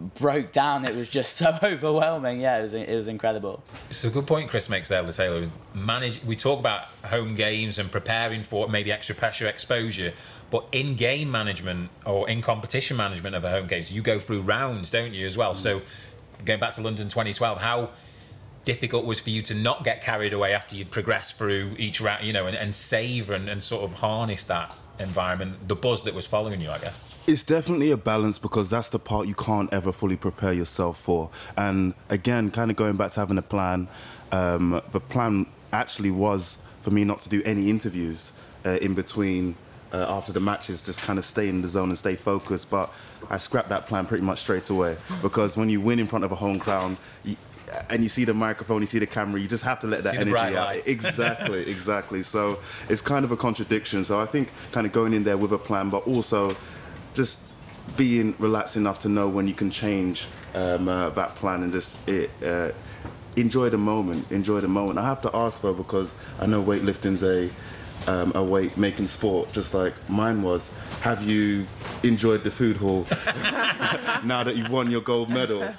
broke down. It was just so overwhelming. Yeah, it was it was incredible. It's a good point Chris makes there, Taylor. Manage. We talk about home games and preparing for maybe extra pressure exposure, but in game management or in competition management of a home games, you go through rounds, don't you, as well? Mm. So going back to London 2012, how difficult was for you to not get carried away after you'd progressed through each round, you know, and, and savour and, and sort of harness that environment, the buzz that was following you, I guess? It's definitely a balance because that's the part you can't ever fully prepare yourself for. And again, kind of going back to having a plan, um, the plan actually was for me not to do any interviews uh, in between. Uh, after the matches, just kind of stay in the zone and stay focused. But I scrapped that plan pretty much straight away because when you win in front of a home crowd, and you see the microphone, you see the camera, you just have to let that energy out. Exactly, exactly. So it's kind of a contradiction. So I think kind of going in there with a plan, but also just being relaxed enough to know when you can change um, uh, that plan and just it, uh, enjoy the moment. Enjoy the moment. I have to ask though because I know weightlifting's a um, a weight making sport, just like mine was. Have you enjoyed the food hall now that you've won your gold medal?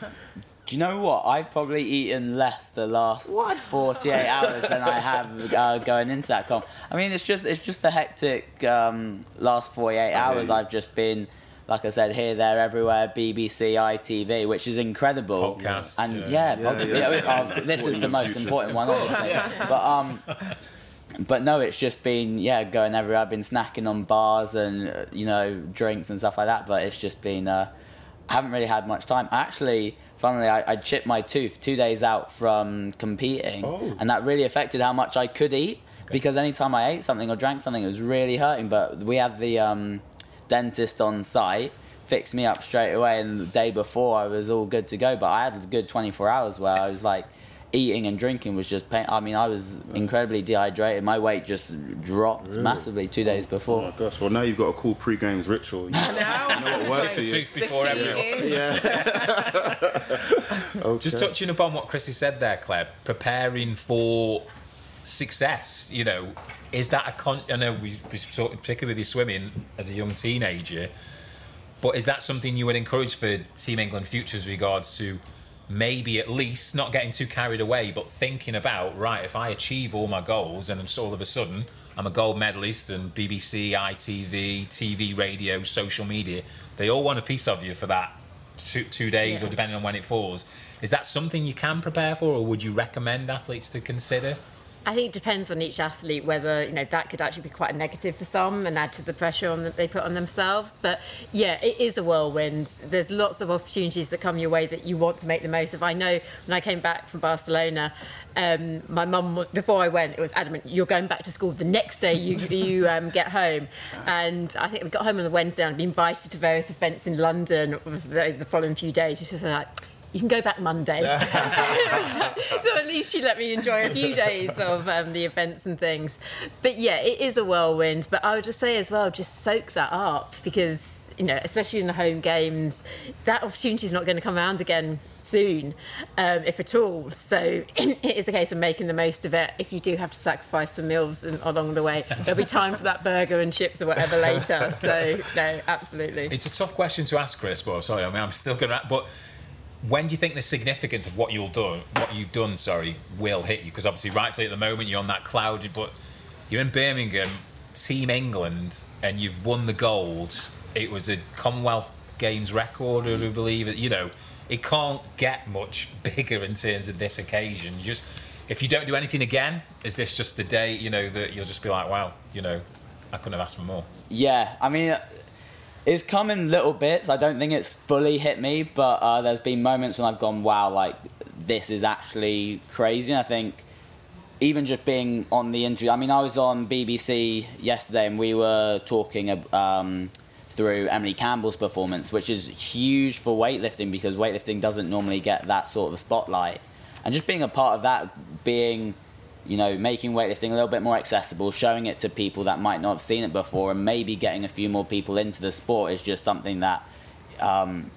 Do you know what? I've probably eaten less the last what? 48 hours than I have uh, going into that comp. I mean, it's just it's just the hectic um, last 48 hours. I've just been, like I said, here, there, everywhere. BBC, ITV, which is incredible. Podcasts, and yeah, yeah, probably, yeah, yeah, this is the most important one, obviously. But um, but no, it's just been yeah going everywhere. I've been snacking on bars and uh, you know drinks and stuff like that. But it's just been uh, I haven't really had much time. Actually funnily, I, I chipped my tooth two days out from competing, oh. and that really affected how much I could eat. Okay. Because anytime I ate something or drank something, it was really hurting. But we had the um, dentist on site fix me up straight away, and the day before I was all good to go. But I had a good 24 hours where I was like eating and drinking was just pain. I mean, I was incredibly dehydrated. My weight just dropped really? massively two days before. Oh my gosh! Well, now you've got a cool pre-games ritual. You know, you know what works for you. before everyone. Yeah. okay. Just touching upon what Chrissy said there, Clare, preparing for success. You know, is that a con? I know we, we particularly with your swimming as a young teenager, but is that something you would encourage for Team England futures regards to? Maybe at least not getting too carried away, but thinking about right, if I achieve all my goals and so all of a sudden I'm a gold medalist and BBC, ITV, TV, radio, social media, they all want a piece of you for that two, two days yeah. or depending on when it falls. Is that something you can prepare for, or would you recommend athletes to consider? I think it depends on each athlete whether you know that could actually be quite a negative for some and add to the pressure on that they put on themselves. But yeah, it is a whirlwind. There's lots of opportunities that come your way that you want to make the most of. I know when I came back from Barcelona, um, my mum before I went, it was adamant. You're going back to school the next day you you um, get home, and I think we got home on the Wednesday and been invited to various events in London the following few days. She's just like you can go back Monday. so at least she let me enjoy a few days of um, the events and things. But yeah, it is a whirlwind. But I would just say as well, just soak that up because you know, especially in the home games, that opportunity is not going to come around again soon, um, if at all. So it is a case of making the most of it. If you do have to sacrifice some meals along the way, there'll be time for that burger and chips or whatever later. So no, absolutely. It's a tough question to ask, Chris. But sorry, I mean, I'm still going to. But when do you think the significance of what you'll do, what you've done, sorry, will hit you? Because obviously, rightfully at the moment you're on that cloud, but you're in Birmingham. Team England and you've won the gold. It was a Commonwealth Games record, I believe. You know, it can't get much bigger in terms of this occasion. You just if you don't do anything again, is this just the day you know that you'll just be like, wow, you know, I couldn't have asked for more. Yeah, I mean, it's come in little bits. I don't think it's fully hit me, but uh, there's been moments when I've gone, wow, like this is actually crazy. And I think even just being on the interview, I mean, I was on BBC yesterday and we were talking um, through Emily Campbell's performance, which is huge for weightlifting because weightlifting doesn't normally get that sort of spotlight. And just being a part of that, being you know, making weightlifting a little bit more accessible, showing it to people that might not have seen it before, and maybe getting a few more people into the sport is just something that um,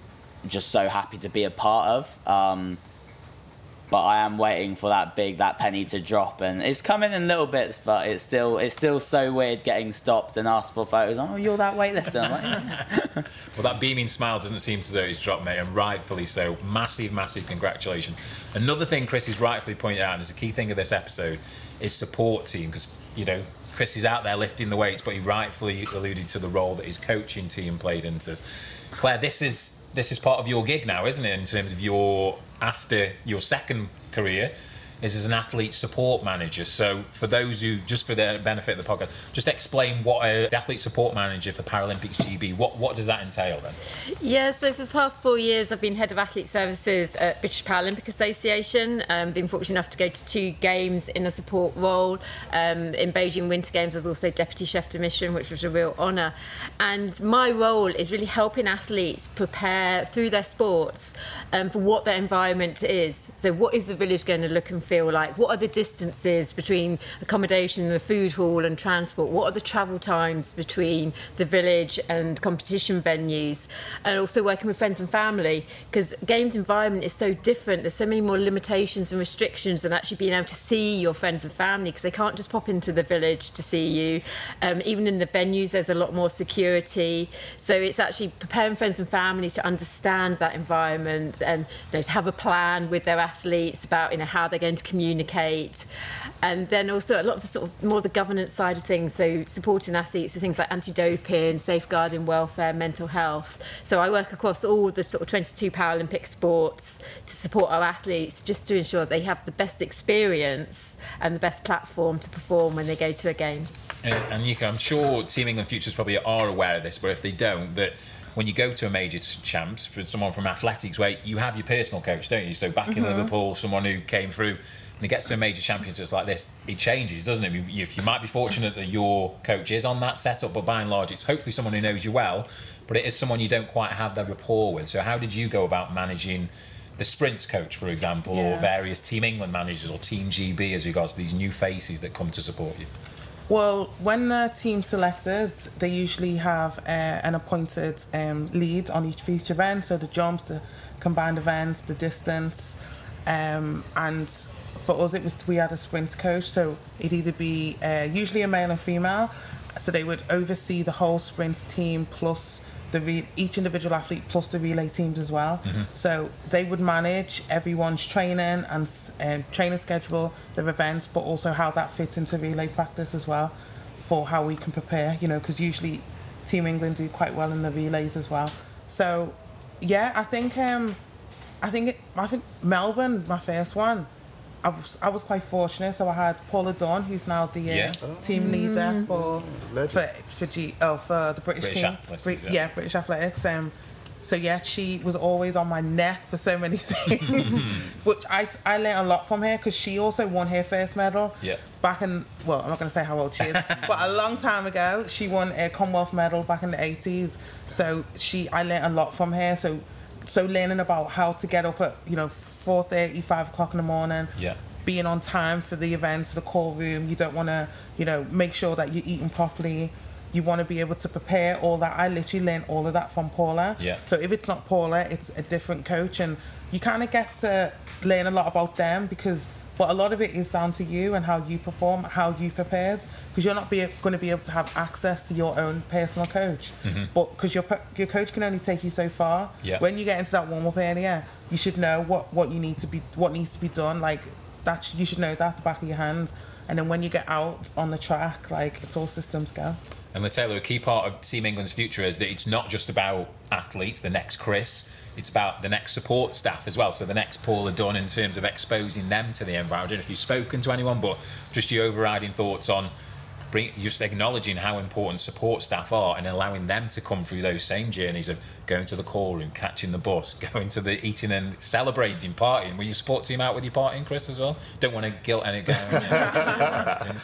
just so happy to be a part of. Um, but I am waiting for that big that penny to drop, and it's coming in little bits, but it's still it's still so weird getting stopped and asked for photos. Oh, you're that weightlifter. Like, well, that beaming smile doesn't seem to do it's dropped, mate, and rightfully so. Massive, massive congratulations. Another thing Chris has rightfully pointed out, and is a key thing of this episode, is support team because you know Chris is out there lifting the weights, but he rightfully alluded to the role that his coaching team played into this. Clare, this is this is part of your gig now, isn't it? In terms of your after your second career is as an athlete support manager. So, for those who, just for the benefit of the podcast, just explain what a athlete support manager for Paralympics GB. What what does that entail then? Yeah, so for the past four years, I've been head of athlete services at British Paralympic Association. Um, been fortunate enough to go to two games in a support role. Um, in Beijing Winter Games, I was also deputy chef de mission, which was a real honour. And my role is really helping athletes prepare through their sports um, for what their environment is. So, what is the village going to look and feel? like? What are the distances between accommodation, the food hall, and transport? What are the travel times between the village and competition venues? And also working with friends and family because games environment is so different. There's so many more limitations and restrictions, and actually being able to see your friends and family because they can't just pop into the village to see you. Um, even in the venues, there's a lot more security. So it's actually preparing friends and family to understand that environment and you know, to have a plan with their athletes about you know how they're going to communicate. And then also a lot of the sort of more the governance side of things, so supporting athletes with things like anti-doping, safeguarding welfare, mental health. So I work across all the sort of 22 Paralympic sports to support our athletes just to ensure they have the best experience and the best platform to perform when they go to a games. Uh, and Anyika, I'm sure Team England Futures probably are aware of this, but if they don't, that when you go to a major champs for someone from athletics where you have your personal coach don't you so back mm-hmm. in liverpool someone who came through and it gets to a major championships like this, it changes, doesn't it? You, you might be fortunate that your coach is on that setup, but by and large, it's hopefully someone who knows you well, but it is someone you don't quite have the rapport with. So, how did you go about managing? the sprints coach, for example, yeah. or various Team England managers or Team GB as regards to these new faces that come to support you? Well, when the team selected, they usually have uh, an appointed um, lead on each feature event. So the jumps, the combined events, the distance, um, and for us, it was we had a sprint coach, so it'd either be uh, usually a male and female, so they would oversee the whole sprint team plus the re- each individual athlete plus the relay teams as well. Mm-hmm. So they would manage everyone's training and uh, training schedule, their events, but also how that fits into relay practice as well, for how we can prepare. You know, because usually Team England do quite well in the relays as well. So yeah, I think um, I think it, I think Melbourne, my first one. I was I was quite fortunate. So I had Paula Dunn, who's now the uh, yeah. team leader mm. for for for, G, oh, for the British, British team. Athletics, yeah. yeah. British Athletics. Um, so yeah, she was always on my neck for so many things, which I I learned a lot from her because she also won her first medal. Yeah. Back in well, I'm not going to say how old she is, but a long time ago, she won a Commonwealth medal back in the 80s. So she I learned a lot from her. So so learning about how to get up at you know 4.30, 5 o'clock in the morning. Yeah. Being on time for the events, the call room. You don't want to, you know, make sure that you're eating properly. You want to be able to prepare all that. I literally learned all of that from Paula. Yeah. So if it's not Paula, it's a different coach. And you kind of get to learn a lot about them because but a lot of it is down to you and how you perform, how you prepared, because you're not going to be able to have access to your own personal coach. Mm-hmm. But because your your coach can only take you so far. Yeah. When you get into that warm up area, you should know what what you need to be what needs to be done. Like that, you should know that the back of your hand. and then when you get out on the track, like it's all systems go. And Taylor, a key part of Team England's future is that it's not just about athletes, the next Chris, it's about the next support staff as well. So the next Paula Dunn in terms of exposing them to the environment. If you've spoken to anyone, but just your overriding thoughts on bring, just acknowledging how important support staff are and allowing them to come through those same journeys of going to the call room, catching the bus, going to the eating and celebrating, partying. Were your support team out with your partying, Chris, as well? Don't want to guilt any guy.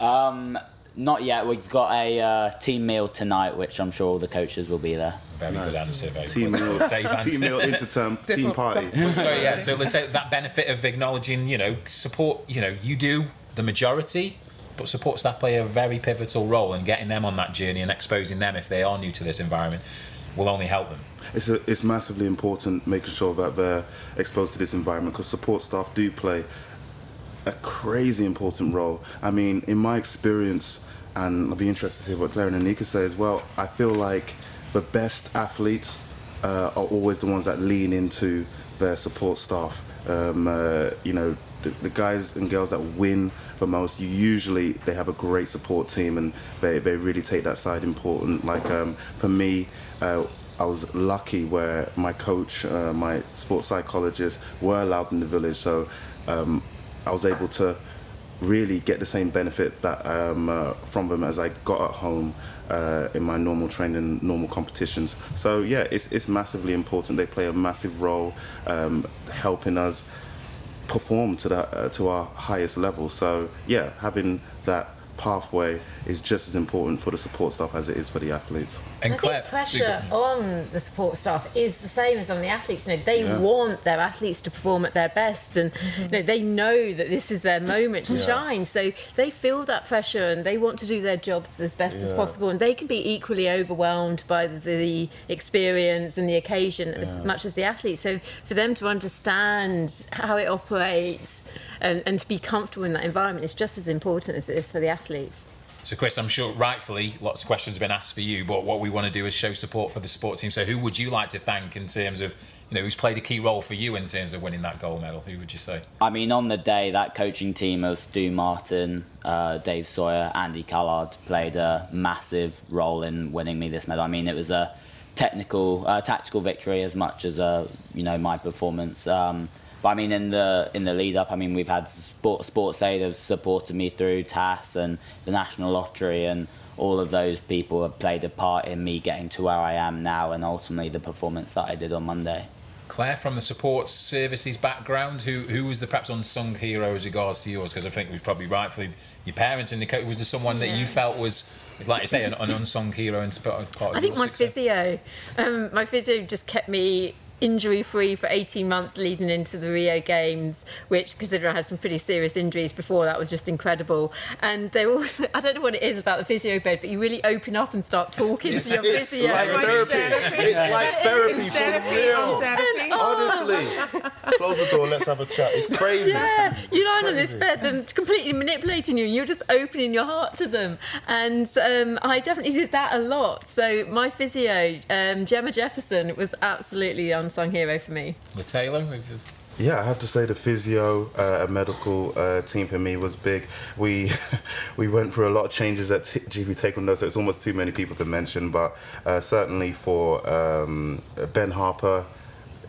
Um, not yet. We've got a uh, team meal tonight, which I'm sure all the coaches will be there. Very good answer. Very Team good. meal, Safe answer. team meal, interterm, team Different- party. so yeah, so let's take that benefit of acknowledging, you know, support. You know, you do the majority, but support staff play a very pivotal role in getting them on that journey and exposing them if they are new to this environment will only help them. It's, a, it's massively important making sure that they're exposed to this environment because support staff do play a crazy important role. I mean, in my experience, and I'll be interested to hear what Clare and Anyika say as well, I feel like the best athletes uh, are always the ones that lean into their support staff. Um, uh, you know, the, the guys and girls that win most, usually they have a great support team and they, they really take that side important. Like um, for me, uh, I was lucky where my coach, uh, my sports psychologist were allowed in the village, so um, I was able to really get the same benefit that um, uh, from them as I got at home uh, in my normal training, normal competitions. So yeah, it's it's massively important. They play a massive role um, helping us perform to that uh, to our highest level. So yeah, having that pathway is just as important for the support staff as it is for the athletes. And I Clare, think pressure on the support staff is the same as on the athletes. You know, they Yeah. want their athletes to perform at their best, and you know, they know that this is their moment to Yeah. shine. So they feel that pressure, and they want to do their jobs as best as possible. And they can be equally overwhelmed by the experience and the occasion as much as the athletes. So for them to understand how it operates and, and to be comfortable in that environment is just as important as it is for the athletes. So, Chris, I'm sure rightfully lots of questions have been asked for you, but what we want to do is show support for the support team. So, who would you like to thank in terms of, you know, who's played a key role for you in terms of winning that gold medal? Who would you say? I mean, on the day, that coaching team of Stu Martin, uh, Dave Sawyer, Andy Callard played a massive role in winning me this medal. I mean, it was a technical, uh, tactical victory as much as uh, you know my performance. Um, but I mean, in the in the lead up, I mean, we've had sport, SportsAid have supported me through TASS and the National Lottery, and all of those people have played a part in me getting to where I am now, and ultimately the performance that I did on Monday. Clare, from the support services background, who who was the perhaps unsung hero as regards to yours? Because I think we've probably rightfully your parents and the coach. Was there someone that you felt was, like you say, an, an unsung hero and part part of I think your my success? physio, um, my physio just kept me injury free for 18 months leading into the Rio Games, which, considering I had some pretty serious injuries before that, was just incredible. And they also, I don't know what it is about the physio bed, but you really open up and start talking to your It's physio. like Like therapy. therapy. It's like therapy It's for therapy real. on therapy. Honestly, close the door. Let's have a chat. It's crazy. Yeah, you lie on this bed and completely manipulating you, and you're just opening your heart to them. And um, I definitely did that a lot. So my physio, um, Gemma Jefferson, was absolutely the unsung hero for me. The Taylor. if Yeah, I have to say the physio uh, medical uh, team for me was big. We we went through a lot of changes at T- GB Taekwondo, so it's almost too many people to mention. But uh, certainly for um, Ben Harper,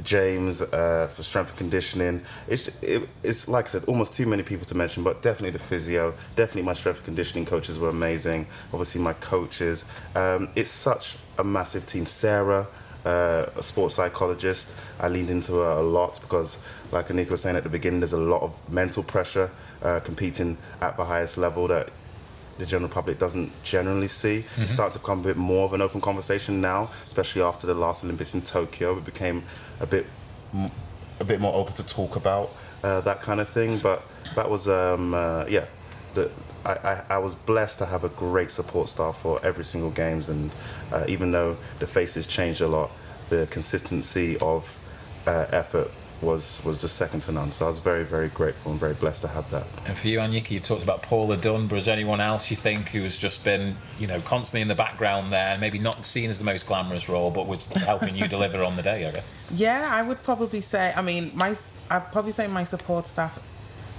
James uh, for strength and conditioning, it's it, it's like I said, almost too many people to mention. But definitely the physio, definitely my strength and conditioning coaches were amazing. Obviously my coaches. Um, it's such a massive team. Sarah uh, a sports psychologist. I leaned into her a lot because, like Anyika was saying at the beginning, there's a lot of mental pressure uh, competing at the highest level that the general public doesn't generally see. It's starting to become a bit more of an open conversation now, especially after the last Olympics in Tokyo. It became a bit a bit more open to talk about uh, that kind of thing. But that was, um, uh, yeah, the, I, I, I was blessed to have a great support staff for every single games, and uh, even though the faces changed a lot, the consistency of uh, effort was was just second to none. So I was very very grateful and very blessed to have that. And for you, Anyika, you talked about Paula Dunn, but is there anyone else you think who has just been, you know, constantly in the background there, and maybe not seen as the most glamorous role, but was helping you deliver on the day, I guess? Yeah, I would probably say. I mean, my s- I'd probably say my support staff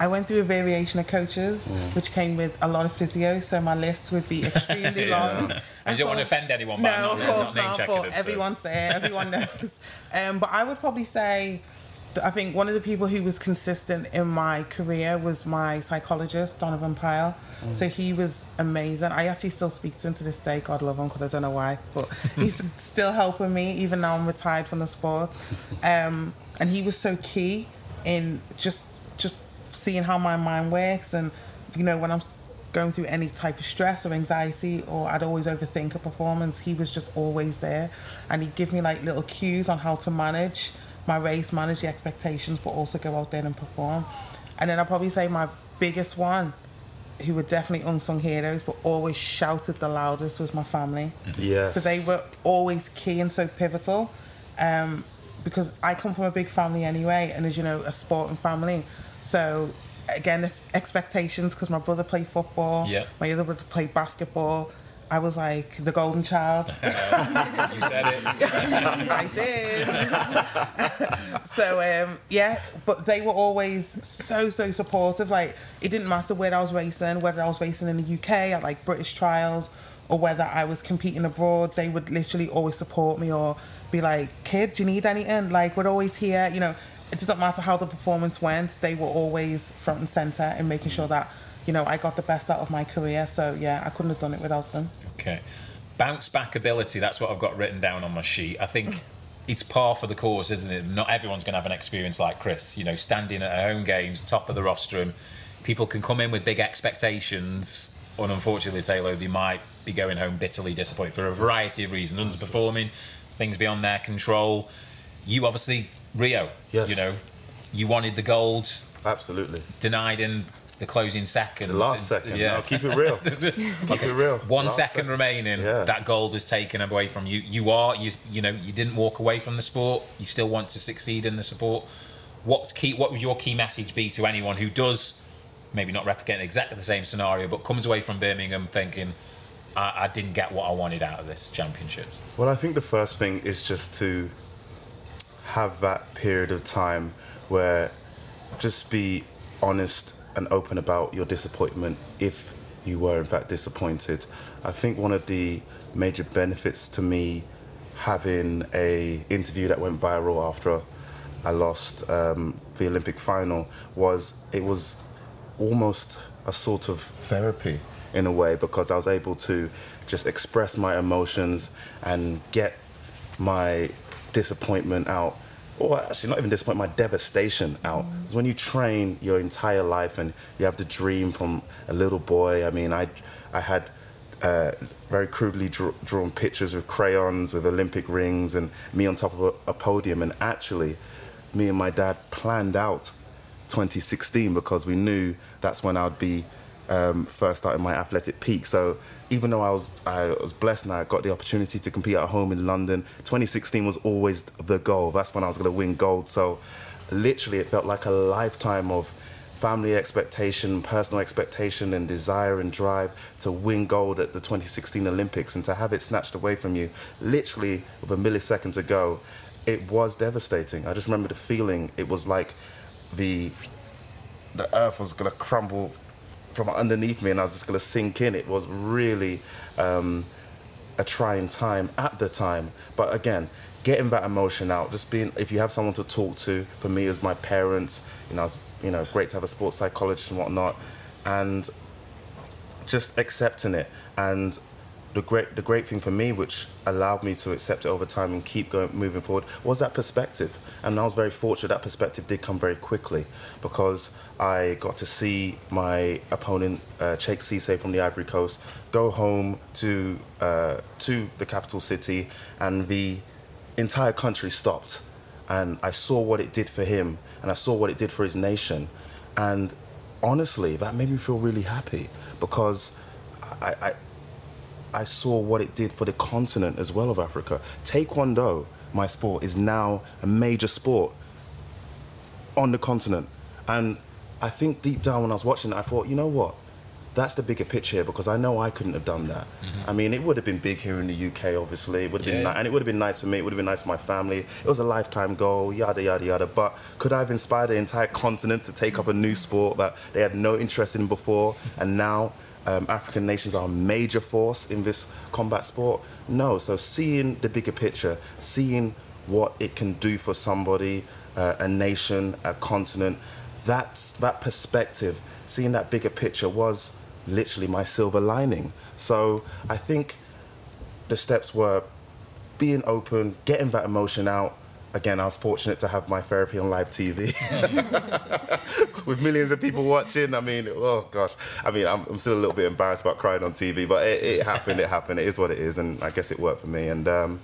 I went through a variation of coaches, which came with a lot of physio, so my list would be extremely long. You don't want to offend anyone by No, not- of not course name not. checking But them, so- everyone's there. Everyone knows. Um, but I would probably say, that I think one of the people who was consistent in my career was my psychologist, Donovan Pyle. Mm. So he was amazing. I actually still speak to him to this day. God love him because I don't know why, but he's still helping me even now I'm retired from the sport. Um, and he was so key in just seeing how my mind works and you know when I'm going through any type of stress or anxiety or I'd always overthink a performance he was just always there and he'd give me like little cues on how to manage my race manage the expectations but also go out there and perform and then I'd probably say my biggest one who were definitely unsung heroes but always shouted the loudest was my family Yes. so they were always key and so pivotal. Um, because I come from a big family anyway, and as you know, a sporting family. So again, it's expectations because my brother played football, Yeah. my other brother played basketball. I was like the golden child. You said it. I did. so um, yeah, but they were always so so supportive. Like it didn't matter where I was racing, whether I was racing in the UK at like British trials or whether I was competing abroad. They would literally always support me or be like, "Kid, do you need anything? Like we're always here." You know, it doesn't matter how the performance went. They were always front and center in making sure that you know I got the best out of my career. So yeah, I couldn't have done it without them. Okay. Bounce back ability, that's what I've got written down on my sheet. I think it's par for the course, isn't it? Not everyone's going to have an experience like Chris, you know, standing at home games, top of the rostrum. People can come in with big expectations, and unfortunately, Taylor, they might be going home bitterly disappointed for a variety of reasons, underperforming, things beyond their control. You obviously, Rio, Yes. you know, you wanted the gold, Absolutely. denied in the closing seconds. The last And- second. yeah. No, keep it real. keep it real. One Last second remaining, Yeah. that gold was taken away from you. You are you you know you didn't walk away from the sport. You still want to succeed in the sport. What's key? What would your key message be to anyone who does maybe not replicate exactly the same scenario, but comes away from Birmingham thinking, I, I didn't get what I wanted out of this championships. Well, I think the first thing is just to have that period of time where just be honest and open about your disappointment if you were in fact disappointed. I think one of the major benefits to me having a interview that went viral after I lost um, the Olympic final was it was almost a sort of therapy in a way because I was able to just express my emotions and get my disappointment out. Or actually not even disappointment my devastation out. It's when you train your entire life and you have the dream from a little boy i mean i i had uh, very crudely draw, drawn pictures with crayons with olympic rings and me on top of a, a podium. And actually me and my dad planned out 2016 because we knew that's when I'd be um, first starting my athletic peak. So even though I was I was blessed and I got the opportunity to compete at home in London, 2016 was always the goal. That's when I was going to win gold. So literally, it felt like a lifetime of family expectation, personal expectation, and desire and drive to win gold at the 2016 Olympics and to have it snatched away from you, literally with a millisecond to go. It was devastating. I just remember the feeling. It was like the the earth was gonna crumble from underneath me and I was just gonna sink in. It was really um, a trying time at the time. But again, getting that emotion out, just being if you have someone to talk to, for me as my parents, you know, it's you know, great to have a sports psychologist and whatnot. And just accepting it and the great the great thing for me which allowed me to accept it over time and keep going moving forward was that perspective. And I was very fortunate that perspective did come very quickly because I got to see my opponent uh, Cheick Cissé from the Ivory Coast go home to uh, to the capital city and the entire country stopped. And I saw what it did for him and I saw what it did for his nation. And honestly that made me feel really happy because I, I I saw what it did for the continent as well of Africa. Taekwondo, my sport, is now a major sport on the continent. And I think deep down when I was watching it, I thought, you know what? that's the bigger picture here because I know I couldn't have done that. Mm-hmm. I mean, it would have been big here in the UK, obviously. It would have been, Yeah. ni- and it would have been nice for me. It would have been nice for my family. It was a lifetime goal, yada yada yada. But could I have inspired the entire continent to take up a new sport that they had no interest in before, and now um, African nations are a major force in this combat sport? No. So seeing the bigger picture, seeing what it can do for somebody, uh, a nation, a continent, that's that perspective, seeing that bigger picture was literally my silver lining. So I think the steps were being open, getting that emotion out. Again, I was fortunate to have my therapy on live TV with millions of people watching. I mean, oh gosh, I mean, I'm, I'm still a little bit embarrassed about crying on TV, but it, it happened. It happened. It is what it is, and I guess it worked for me. And um,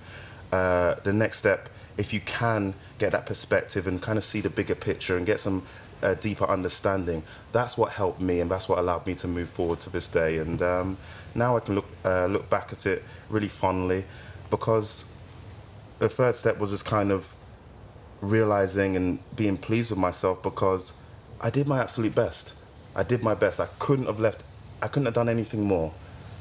uh, the next step, if you can get that perspective and kind of see the bigger picture and get some uh, deeper understanding, that's what helped me, and that's what allowed me to move forward to this day. And um, now I can look uh, look back at it really fondly, because the third step was just kind of realizing and being pleased with myself because I did my absolute best. I did my best. I couldn't have left. I couldn't have done anything more,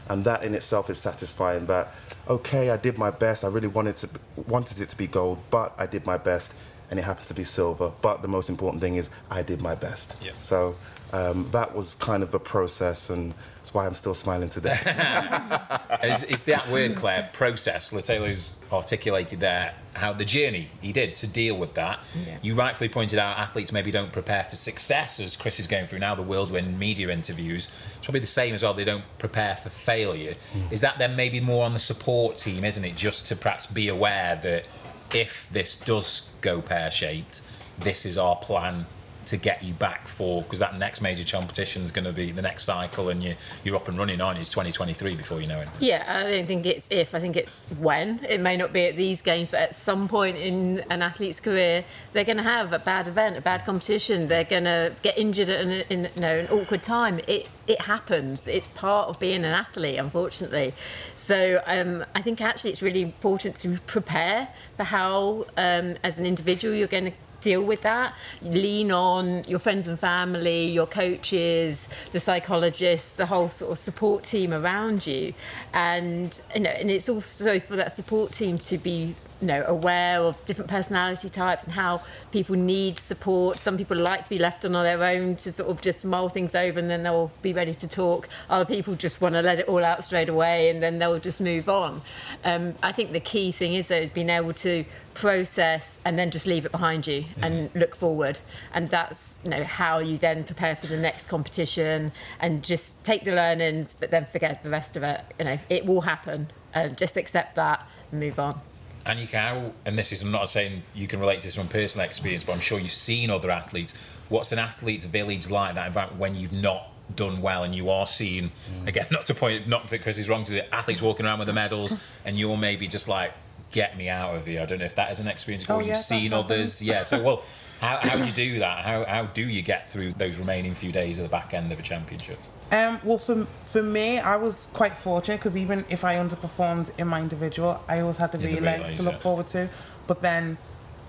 and that in itself is satisfying. That okay, I did my best. I really wanted to wanted it to be gold, but I did my best, and it happened to be silver. But the most important thing is I did my best. Yeah. So um, that was kind of the process, and that's why I'm still smiling today. Is, is that word, Clare, process? Lutalo's articulated there how the journey he did to deal with that. Yeah. You rightfully pointed out athletes maybe don't prepare for success, as Chris is going through now, the whirlwind media interviews. It's probably the same as well, they don't prepare for failure. Is that then maybe more on the support team, isn't it? Just to perhaps be aware that if this does go pear shaped, this is our plan to get you back for because that next major competition is going to be the next cycle and you, you're up and running on it's 2023 before you know it Yeah, I don't think it's if. I think it's when. It may not be at these games, but at some point in an athlete's career, they're going to have a bad event, a bad competition. They're going to get injured at an, in, you know, an awkward time. It it happens. It's part of being an athlete, unfortunately. So um, I think actually it's really important to prepare for how, um, as an individual, you're going to deal with that. Lean on your friends and family, your coaches, the psychologists, the whole sort of support team around you, and you know, and it's also for that support team to be you know aware of different personality types and how people need support. Some people like to be left on their own to sort of just mull things over and then they'll be ready to talk. Other people just want to let it all out straight away and then they'll just move on. Um, I think the key thing is though is being able to process and then just leave it behind you and look forward. And that's you know how you then prepare for the next competition and just take the learnings but then forget the rest of it. You know it will happen and just accept that and move on. And you can and this is I'm not saying you can relate to this from personal experience but I'm sure you've seen other athletes. What's an athlete's village like that environment when you've not done well and you are seeing mm. again not to point not that Chris is wrong to the athletes walking around with the medals and you're maybe just like get me out of here. I don't know if that is an experience Oh, where you've seen others. yeah so well how, how do you do that? How, how do you get through those remaining few days of the back end of a championship? Um, well, for for me, I was quite fortunate because even if I underperformed in my individual, I always had the Yeah, the relay relays, to look yeah. forward to. But then,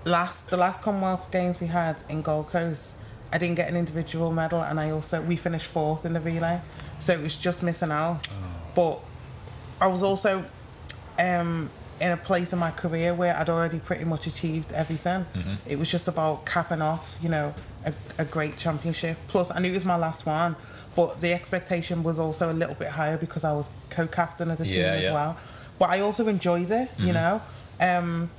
last the last Commonwealth Games we had in Gold Coast, I didn't get an individual medal, and I also we finished fourth in the relay, so it was just missing out. But I was also um, in a place in my career where I'd already pretty much achieved everything. It was just about capping off, you know, a, a great championship. Plus, I knew it was my last one, but the expectation was also a little bit higher because I was co-captain of the team as yeah. well. But I also enjoyed it, you know. Um,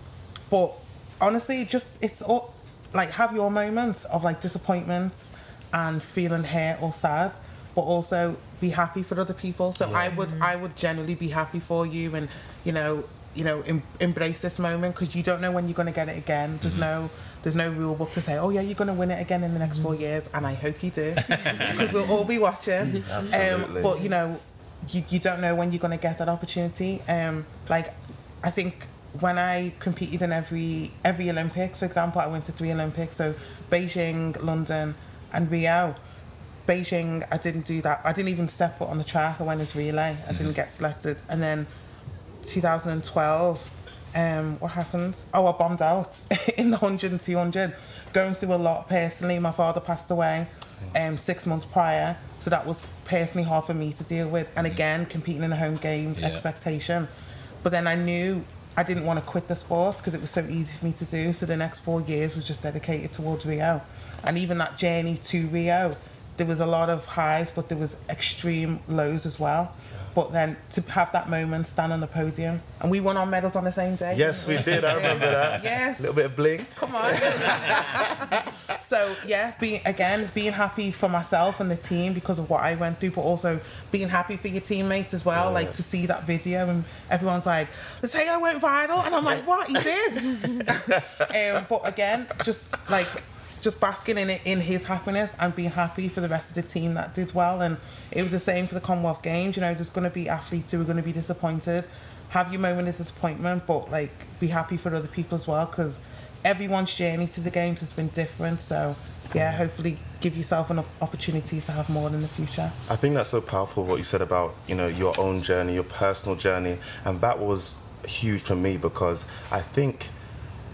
but honestly, just it's all like have your moments of like disappointment and feeling hurt or sad, but also be happy for other people. So I would I would generally be happy for you and you know you know em- embrace this moment because you don't know when you're going to get it again. There's no there's no rule book to say oh yeah you're going to win it again in the next four years and I hope you do because we'll all be watching. Absolutely. Um, but you know you, you don't know when you're going to get that opportunity. Um, like I think when I competed in every every Olympics, for example, I went to three Olympics, so Beijing, London, and Rio. Beijing, I didn't do that. I didn't even step foot on the track. I went as relay. I didn't get selected. And then 2012, um, what happened? Oh, I bombed out in the 100 and 200. Going through a lot personally. My father passed away um, six months prior. So that was personally hard for me to deal with. And again, competing in the home games, Yeah. expectation. But then I knew I didn't want to quit the sport because it was so easy for me to do. So the next four years was just dedicated towards Rio. And even that journey to Rio, there was a lot of highs, but there was extreme lows as well. But then to have that moment, stand on the podium, and we won our medals on the same day. Yes, we did. I remember that. Yes. A little bit of bling. Come on. so yeah, being again being happy for myself and the team because of what I went through, but also being happy for your teammates as well. Like to see that video and everyone's like, "Lutalo went viral," and I'm like, "What? He did?" um, but again, just like just basking in it in his happiness and being happy for the rest of the team that did well. And it was the same for the Commonwealth Games. You know, there's going to be athletes who are going to be disappointed. Have your moment of disappointment, but like be happy for other people as well because everyone's journey to the games has been different. So yeah, hopefully give yourself an opportunity to have more in the future. I think that's so powerful what you said about you know your own journey, your personal journey, and that was huge for me because I think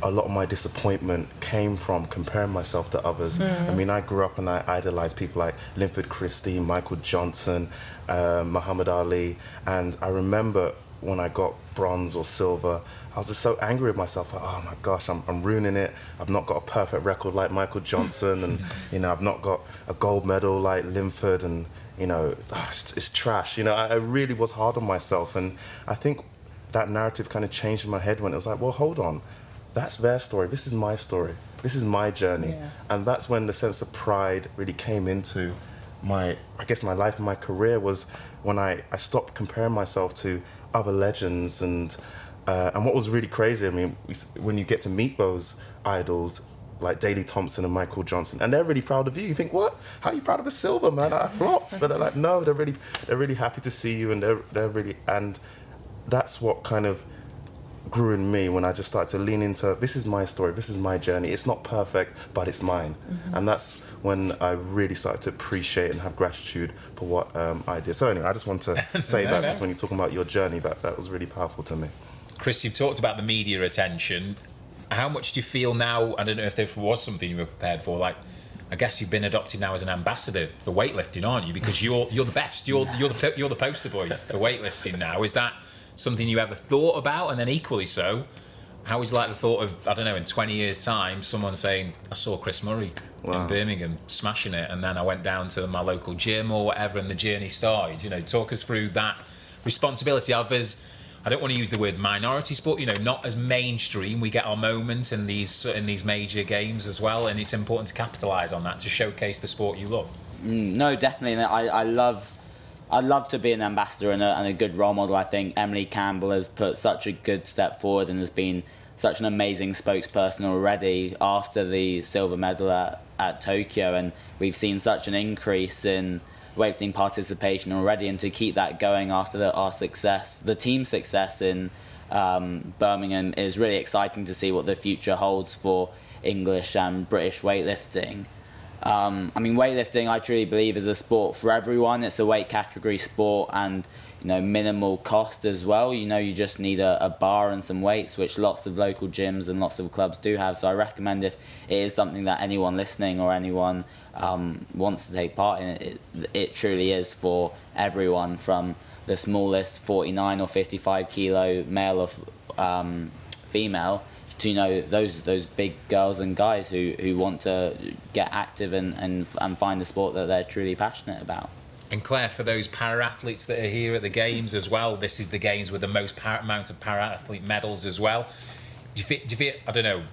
a lot of my disappointment came from comparing myself to others. I mean, I grew up and I idolized people like Linford Christie, Michael Johnson, uh, Muhammad Ali, and I remember when I got bronze or silver, I was just so angry with myself. Like, oh my gosh, I'm, I'm ruining it. I've not got a perfect record like Michael Johnson, and you know, I've not got a gold medal like Linford, and you know, ah, it's, it's trash. You know, I, I really was hard on myself, and I think that narrative kind of changed in my head when it was like, well, hold on, that's their story. This is my story. This is my journey, Yeah. and that's when the sense of pride really came into my, I guess, my life and my career was when I, I stopped comparing myself to other legends and uh, and what was really crazy. I mean, when you get to meet those idols. Like Daley Thompson and Michael Johnson, and they're really proud of you. You think, what? How are you proud of a silver, man? I flopped, but they're like, no, they're really, they're really happy to see you, and they're, they're really, and that's what kind of grew in me when I just started to lean into this is my story, this is my journey. It's not perfect, but it's mine. And that's when I really started to appreciate and have gratitude for what um, I did. So anyway, I just want to say No, that no. when you're talking about your journey, that, that was really powerful to me. Chris, you've talked about the media attention. How much do you feel now? I don't know if there was something you were prepared for. Like, I guess you've been adopted now as an ambassador for weightlifting, aren't you? Because you're you're the best. You're you're the you're the poster boy for weightlifting now. Is that something you ever thought about? And then equally so, how you like the thought of I don't know in 20 years' time, someone saying I saw Chris Murray in Birmingham smashing it, and then I went down to my local gym or whatever, and the journey started. You know, talk us through that responsibility of as I don't want to use the word minority sport. You know, not as mainstream. We get our moment in these in these major games as well, and it's important to capitalise on that to showcase the sport you love. Mm, no, definitely. I, I love, I love to be an ambassador and a, and a good role model. I think Emily Campbell has put such a good step forward and has been such an amazing spokesperson already after the silver medal at, at Tokyo, and we've seen such an increase in weightlifting participation already, and to keep that going after the, our success, the team success in um, Birmingham is really exciting to see what the future holds for English and British weightlifting. Um, I mean, weightlifting, I truly believe, is a sport for everyone. It's a weight category sport and, you know, minimal cost as well. You know, you just need a, a bar and some weights, which lots of local gyms and lots of clubs do have. So I recommend if it is something that anyone listening or anyone um, wants to take part in, it, it, truly is for everyone from the smallest 49 or 55 kilo male or um, female to you know those those big girls and guys who, who want to get active and, and and find a sport that they're truly passionate about. And Clare, for those para athletes that are here at the games as well, this is the games with the most amount of para athlete medals as well. Do you feel? Do you feel? I don't know.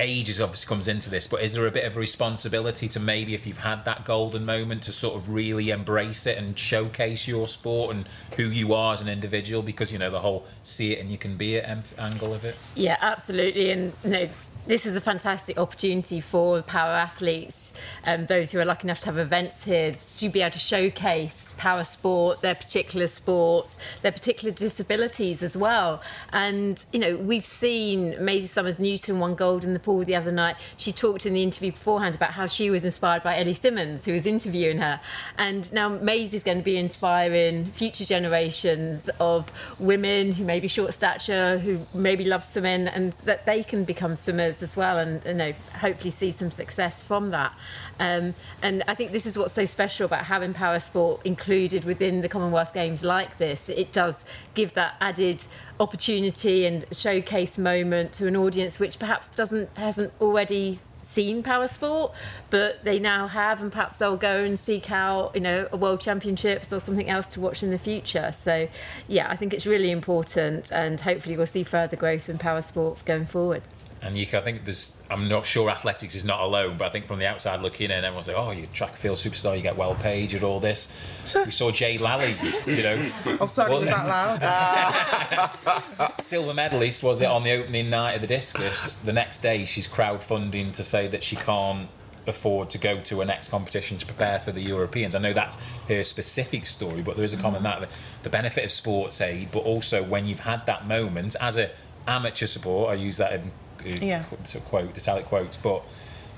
Age is obviously comes into this, but is there a bit of a responsibility to maybe if you've had that golden moment to sort of really embrace it and showcase your sport and who you are as an individual? Because you know the whole see it and you can be it angle of it. Yeah, absolutely. And you know, this is a fantastic opportunity for para athletes, um, those who are lucky enough to have events here, to be able to showcase para sport, their particular sports, their particular disabilities as well. And, you know, we've seen Maisie Summers Newton won gold in the pool the other night. She talked in the interview beforehand about how she was inspired by Ellie Simmonds, who was interviewing her. And now Maisie's going to be inspiring future generations of women who may be short stature, who maybe love swimming, and that they can become swimmers as well, and you know, hopefully see some success from that. Um, and I think this is what's so special about having para sport included within the Commonwealth Games like this. It does give that added opportunity and showcase moment to an audience which perhaps doesn't hasn't already seen para sport, but they now have, and perhaps they'll go and seek out, you know, a world championships or something else to watch in the future. So, yeah, I think it's really important, and hopefully we'll see further growth in para sport going forward. And you can, I think there's, I'm not sure athletics is not alone, but I think from the outside looking in, everyone's like, oh, you're track and field superstar, you get well paid, you're all this. we saw Jade Lally, you know. I'm sorry, was that loud? silver medalist, was it, on the opening night of the discus. The next day, she's crowdfunding to say that she can't afford to go to a next competition to prepare for the Europeans. I know that's her specific story, but there is a comment that the benefit of SportsAid, but also when you've had that moment as a amateur support, I use that in yeah. to quote italic quotes, but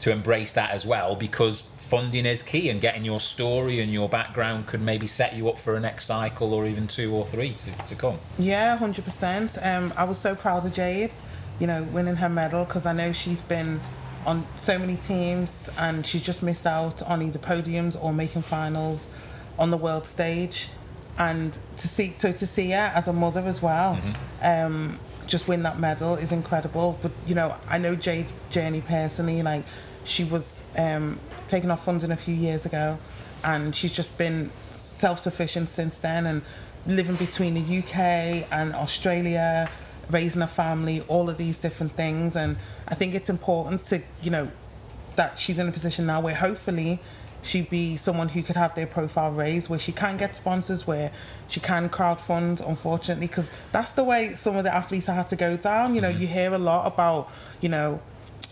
to embrace that as well because funding is key and getting your story and your background could maybe set you up for a next cycle or even two or three to, to come. Yeah, 100%. Um, I was so proud of Jade, you know, winning her medal because I know she's been on so many teams and she's just missed out on either podiums or making finals on the world stage. And to see, so to see her as a mother as well, mm-hmm. um, just win that medal is incredible. But you know, I know Jade's journey personally. Like, she was um, taken off funding a few years ago, and she's just been self-sufficient since then, and living between the UK and Australia, raising a family, all of these different things. And I think it's important to, you know, that she's in a position now where hopefully she'd be someone who could have their profile raised, where she can get sponsors, where she can crowdfund, unfortunately, because that's the way some of the athletes have had to go down. You know, mm-hmm. you hear a lot about, you know,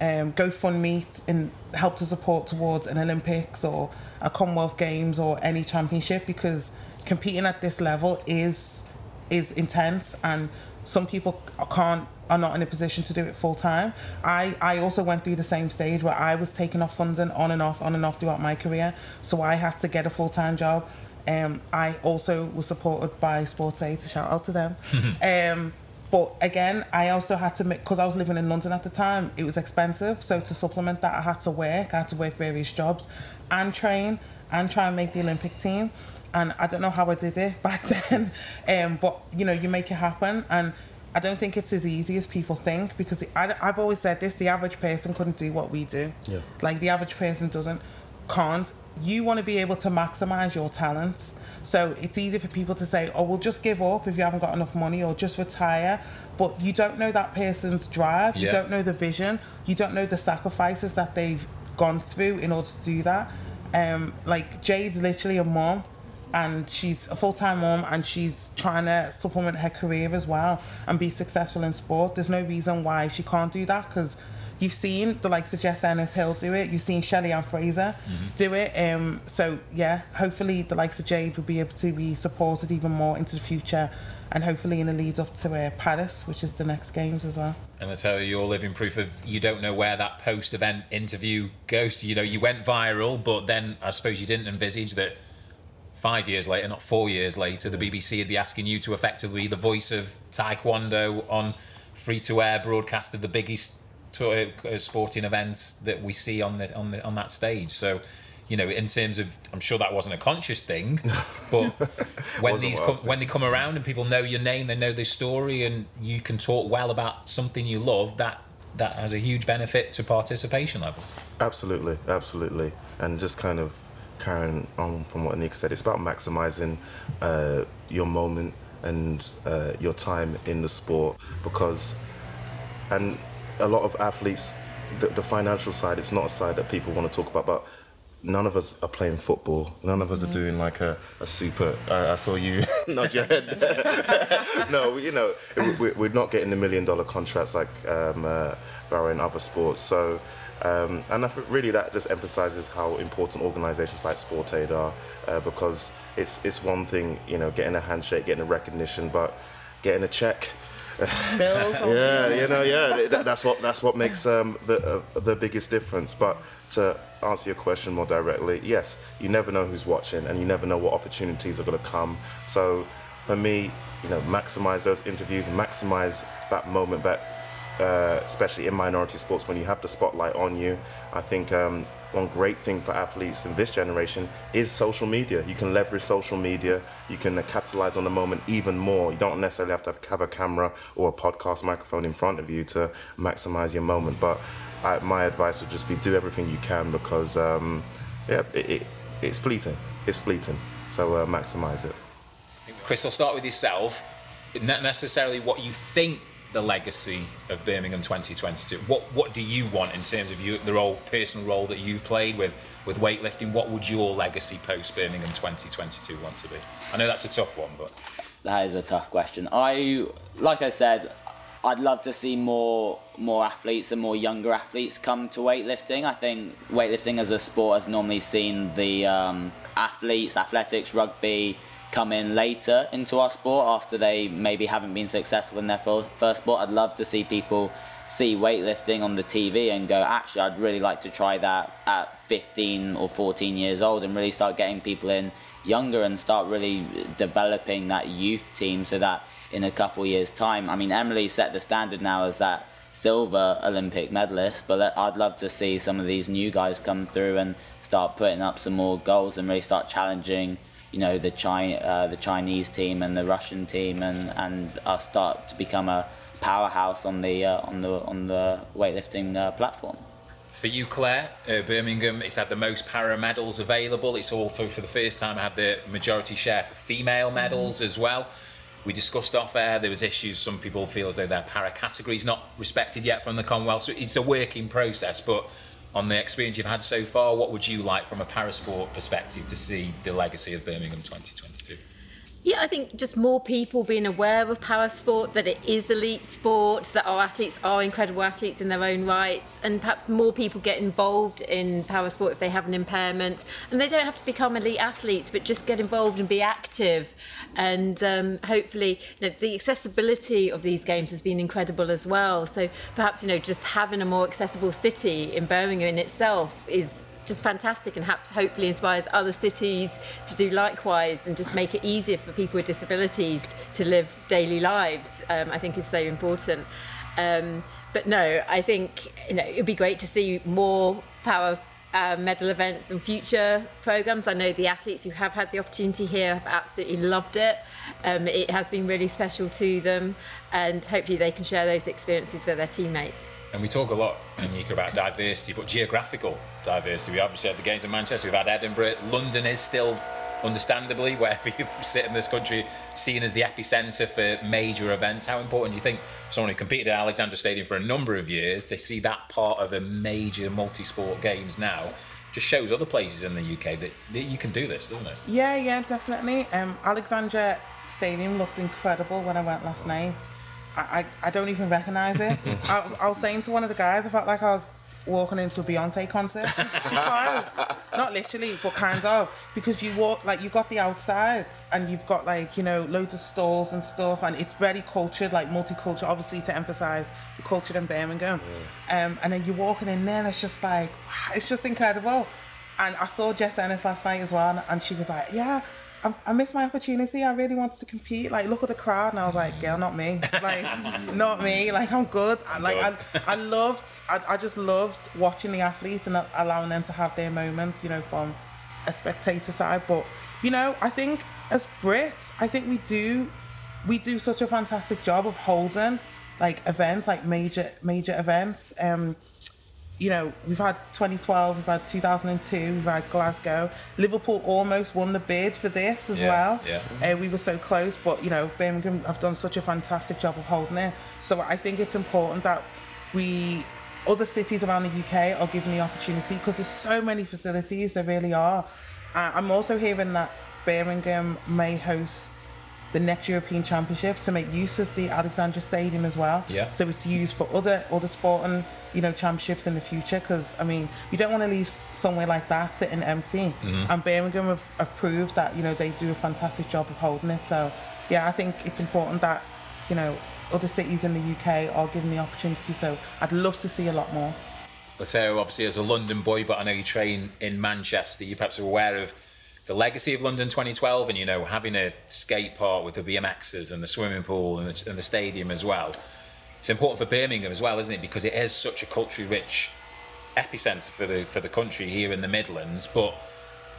um, GoFundMe and help to support towards an Olympics or a Commonwealth Games or any championship because competing at this level is is intense and some people can't are not in a position to do it full time. I, I also went through the same stage where I was taking off funding on and off, on and off throughout my career. So I had to get a full time job. Um, I also was supported by SportsAid, shout out to them. um, but again, I also had to make, because I was living in London at the time, it was expensive. So to supplement that, I had to work. I had to work various jobs and train and try and make the Olympic team. And I don't know how I did it back then. Um, but, you know, you make it happen. And I don't think it's as easy as people think because I, I've always said this: the average person couldn't do what we do. Yeah. Like the average person doesn't, can't. You want to be able to maximize your talents. So it's easy for people to say, "Oh, we'll just give up if you haven't got enough money, or just retire." But you don't know that person's drive. Yeah. You don't know the vision. You don't know the sacrifices that they've gone through in order to do that. Um, like Jade's literally a mom and she's a full-time mom and she's trying to supplement her career as well and be successful in sport there's no reason why she can't do that because you've seen the likes of Jess Ennis-Hill do it you've seen Shelly-Ann Fraser mm-hmm. do it um, so yeah hopefully the likes of Jade will be able to be supported even more into the future and hopefully in the lead up to uh, Paris, which is the next games as well. And I tell you, you're living proof of you don't know where that post-event interview goes to. You know, you went viral, but then I suppose you didn't envisage that five years later, not four years later, the BBC would be asking you to effectively be the voice of Taekwondo on free to air broadcast of the biggest uh, sporting events that we see on the on the on that stage. So, you know, in terms of, I'm sure that wasn't a conscious thing, but when these come, when they come around and people know your name, they know the story, and you can talk well about something you love, that that has a huge benefit to participation levels. Absolutely, absolutely, and just kind of carrying on from what Anyika said, it's about maximizing uh, your moment and uh, your time in the sport because, and a lot of athletes, the, the, financial side, it's not a side that people want to talk about, but none of us are playing football. None of us mm-hmm. are doing like a, a super. I saw you nod your head. no, you know, we, are not getting the million dollar contracts like um, uh, are in other sports. So um, and I think really that just emphasizes how important organizations like SportsAid are uh, because it's it's one thing, you know, getting a handshake, getting a recognition, but getting a check. Bills. yeah, you know, yeah, that, that's what that's what makes um, the uh, the biggest difference. But to answer your question more directly, yes, you never know who's watching, and you never know what opportunities are going to come. So, for me, you know, maximize those interviews, maximize that moment that uh, especially in minority sports, when you have the spotlight on you. I think um, one great thing for athletes in this generation is social media. You can leverage social media, you can uh, capitalize on the moment even more. You don't necessarily have to have a camera or a podcast microphone in front of you to maximize your moment. But I, my advice would just be do everything you can because, um, yeah, it, it, it's fleeting. It's fleeting. So uh, maximize it. Chris, I'll start with yourself. Not necessarily what you think the legacy of Birmingham 2022. What what do you want in terms of you, the role, personal role that you've played with with weightlifting? What would your legacy post Birmingham 2022 want to be? I know that's a tough one, but That is a tough question. I, like I said, I'd love to see more more athletes and more younger athletes come to weightlifting. I think weightlifting as a sport has normally seen the um, athletes, athletics, rugby come in later into our sport after they maybe haven't been successful in their first sport. I'd love to see people see weightlifting on the TV and go, actually, I'd really like to try that at 15 or 14 years old and really start getting people in younger and start really developing that youth team so that in a couple years' time, I mean, Emily set the standard now as that silver Olympic medalist, but I'd love to see some of these new guys come through and start putting up some more goals and really start challenging you know the China, uh, the Chinese team and the Russian team, and and us start to become a powerhouse on the uh, on the on the weightlifting uh, platform. For you, Clare, uh, Birmingham, it's had the most para medals available. It's also for the first time had the majority share for female medals as well. We discussed off air there was issues. Some people feel as though their para categories not respected yet from the Commonwealth. So it's a working process, but on the experience you've had so far, what would you like from a parasport perspective to see the legacy of Birmingham 2022? Yeah, I think just more people being aware of para sport, that it is elite sport, that our athletes are incredible athletes in their own rights, and perhaps more people get involved in para sport if they have an impairment. And they don't have to become elite athletes, but just get involved and be active. And um, hopefully, you know, the accessibility of these games has been incredible as well. So perhaps, you know, just having a more accessible city in Birmingham in itself is just fantastic and hopefully inspires other cities to do likewise and just make it easier for people with disabilities to live daily lives um, i think is so important um, but no i think you know it would be great to see more para uh, medal events and future programs. I know the athletes who have had the opportunity here have absolutely loved it. Um, it has been really special to them, and hopefully they can share those experiences with their teammates. And we talk a lot Anyika about diversity, but geographical diversity. We obviously had the games in Manchester, we've had Edinburgh. London is still, understandably, wherever you sit in this country, seen as the epicentre for major events. How important do you think someone who competed at Alexander Stadium for a number of years to see that part of a major multi sport games now? Just shows other places in the UK that, that you can do this, doesn't it? Yeah, yeah, definitely. Um, Alexander Stadium looked incredible when I went last night. I, I, I don't even recognise it. I, was, I was saying to one of the guys, I felt like I was walking into a Beyonce concert because not literally, but kind of because you walk like you've got the outside and you've got like you know loads of stalls and stuff, and it's very cultured, like multicultural, obviously to emphasise the culture in Birmingham. Um, and then you're walking in there, and it's just like wow, it's just incredible. And I saw Jess Ennis last night as well, and she was like, "Yeah, I, I missed my opportunity. I really wanted to compete. Like, look at the crowd, and I was like, girl, not me. Like, not me. Like, I'm good. I, like, I, I loved. I, I just loved watching the athletes and allowing them to have their moments. You know, from a spectator side. But you know, I think as Brits, I think we do, we do such a fantastic job of holding like events, like major major events. Um, you know, we've had 2012, we've had 2002, we've had Glasgow. Liverpool almost won the bid for this as Yeah, well. yeah. Uh, we were so close, but you know, Birmingham have done such a fantastic job of holding it. So I think it's important that we, other cities around the UK, are given the opportunity because there's so many facilities. There really are. Uh, I'm also hearing that Birmingham may host the next European Championships to make use of the Alexander Stadium as well. Yeah. So it's used for other other sporting, you know, championships in the future. Because I mean, you don't want to leave somewhere like that sitting empty. Mm-hmm. And Birmingham have, have proved that you know they do a fantastic job of holding it. So yeah, I think it's important that you know other cities in the UK are given the opportunity. So I'd love to see a lot more. So obviously as a London boy, but I know you train in Manchester. You perhaps are aware of the legacy of London 2012, and you know having a skate park with the BMXs and the swimming pool and the, and the stadium as well. It's important for Birmingham as well, isn't it? Because it is such a culturally rich epicenter for the for the country here in the Midlands, but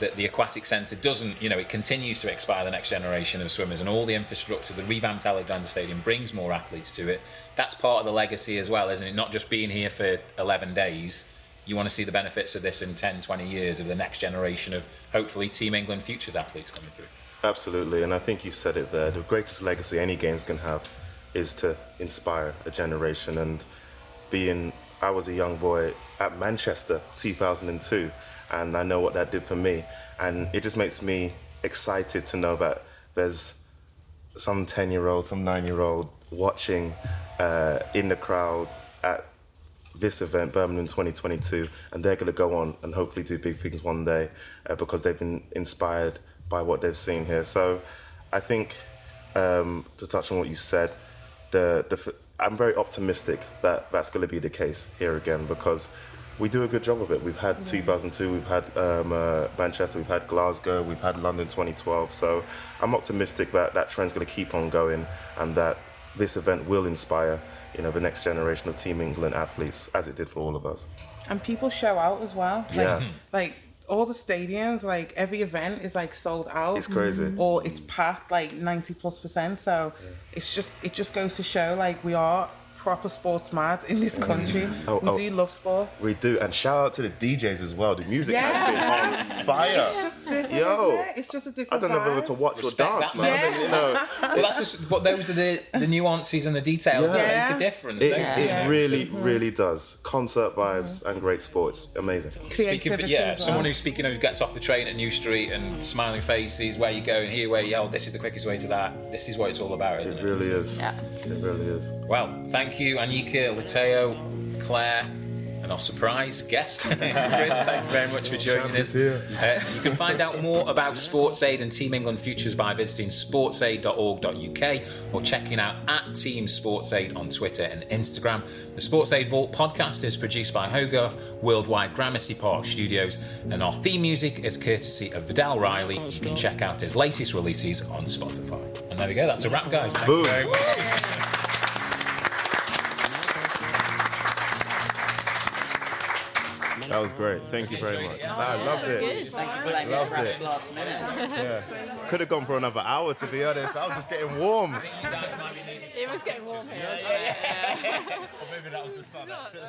that the aquatic centre doesn't, you know, it continues to inspire the next generation of swimmers and all the infrastructure, the revamped Alexander Stadium brings more athletes to it. That's part of the legacy as well, isn't it? Not just being here for 11 days. You want to see the benefits of this in 10, 20 years of the next generation of hopefully Team England futures athletes coming through. Absolutely, and I think you've said it there. The greatest legacy any games can have is to inspire a generation. And being, I was a young boy at Manchester 2002 and I know what that did for me. And it just makes me excited to know that there's some 10 year old, some 9 year old watching uh, in the crowd at this event, Birmingham 2022, and they're going to go on and hopefully do big things one day uh, because they've been inspired by what they've seen here. So I think um, to touch on what you said, the, the, I'm very optimistic that that's going to be the case here again because we do a good job of it. We've had yeah. 2002, we've had um, uh, Manchester, we've had Glasgow, we've had London 2012. So I'm optimistic that that trend's going to keep on going and that this event will inspire you know the next generation of Team England athletes as it did for all of us. And people show out as well. Like, yeah. Like all the stadiums, like every event is like sold out. It's crazy. Mm-hmm. Or it's packed like 90 plus percent. So yeah. it's just it just goes to show like we are proper sports mad in this country. Mm. Oh, we oh, do love sports. We do, and shout out to the DJs as well. The music yeah. has been on fire. It's just different. Yo, it? it's just a different. I don't know whether to watch Respect or dance, man. Yeah. you know, well, that's just but those are the, the nuances and the details yeah. that make the difference. It, it, it really, mm-hmm. really does. Concert vibes mm-hmm. and great sports, amazing. Speaking of, yeah, well. someone who's speaking of who gets off the train at New Street and smiling faces, where you go and here where you yell, this is the quickest way to that. This is what it's all about, isn't it? It really is. Yeah. It really is. Well, thank you, Anyika Lutalo, Clare, and our surprise guest, Chris. Thank you very much for joining us. Uh, you can find out more about SportsAid and Team England Futures by visiting sportsaid.org.uk or checking out at Team SportsAid on Twitter and Instagram. The SportsAid Vault podcast is produced by Hogarth Worldwide Gramercy Park Studios, and our theme music is courtesy of Vidal Riley. You can check out his latest releases on Spotify. And there we go. That's a wrap, guys. Thank Boom. you very much. That was great. Thank you very much. I loved it. Thank you for letting loved it. last minute. Yeah. Could have gone for another hour, to be honest. I was just getting warm. It was getting warm here. Yeah, yeah, yeah. or maybe that was the sun, actually.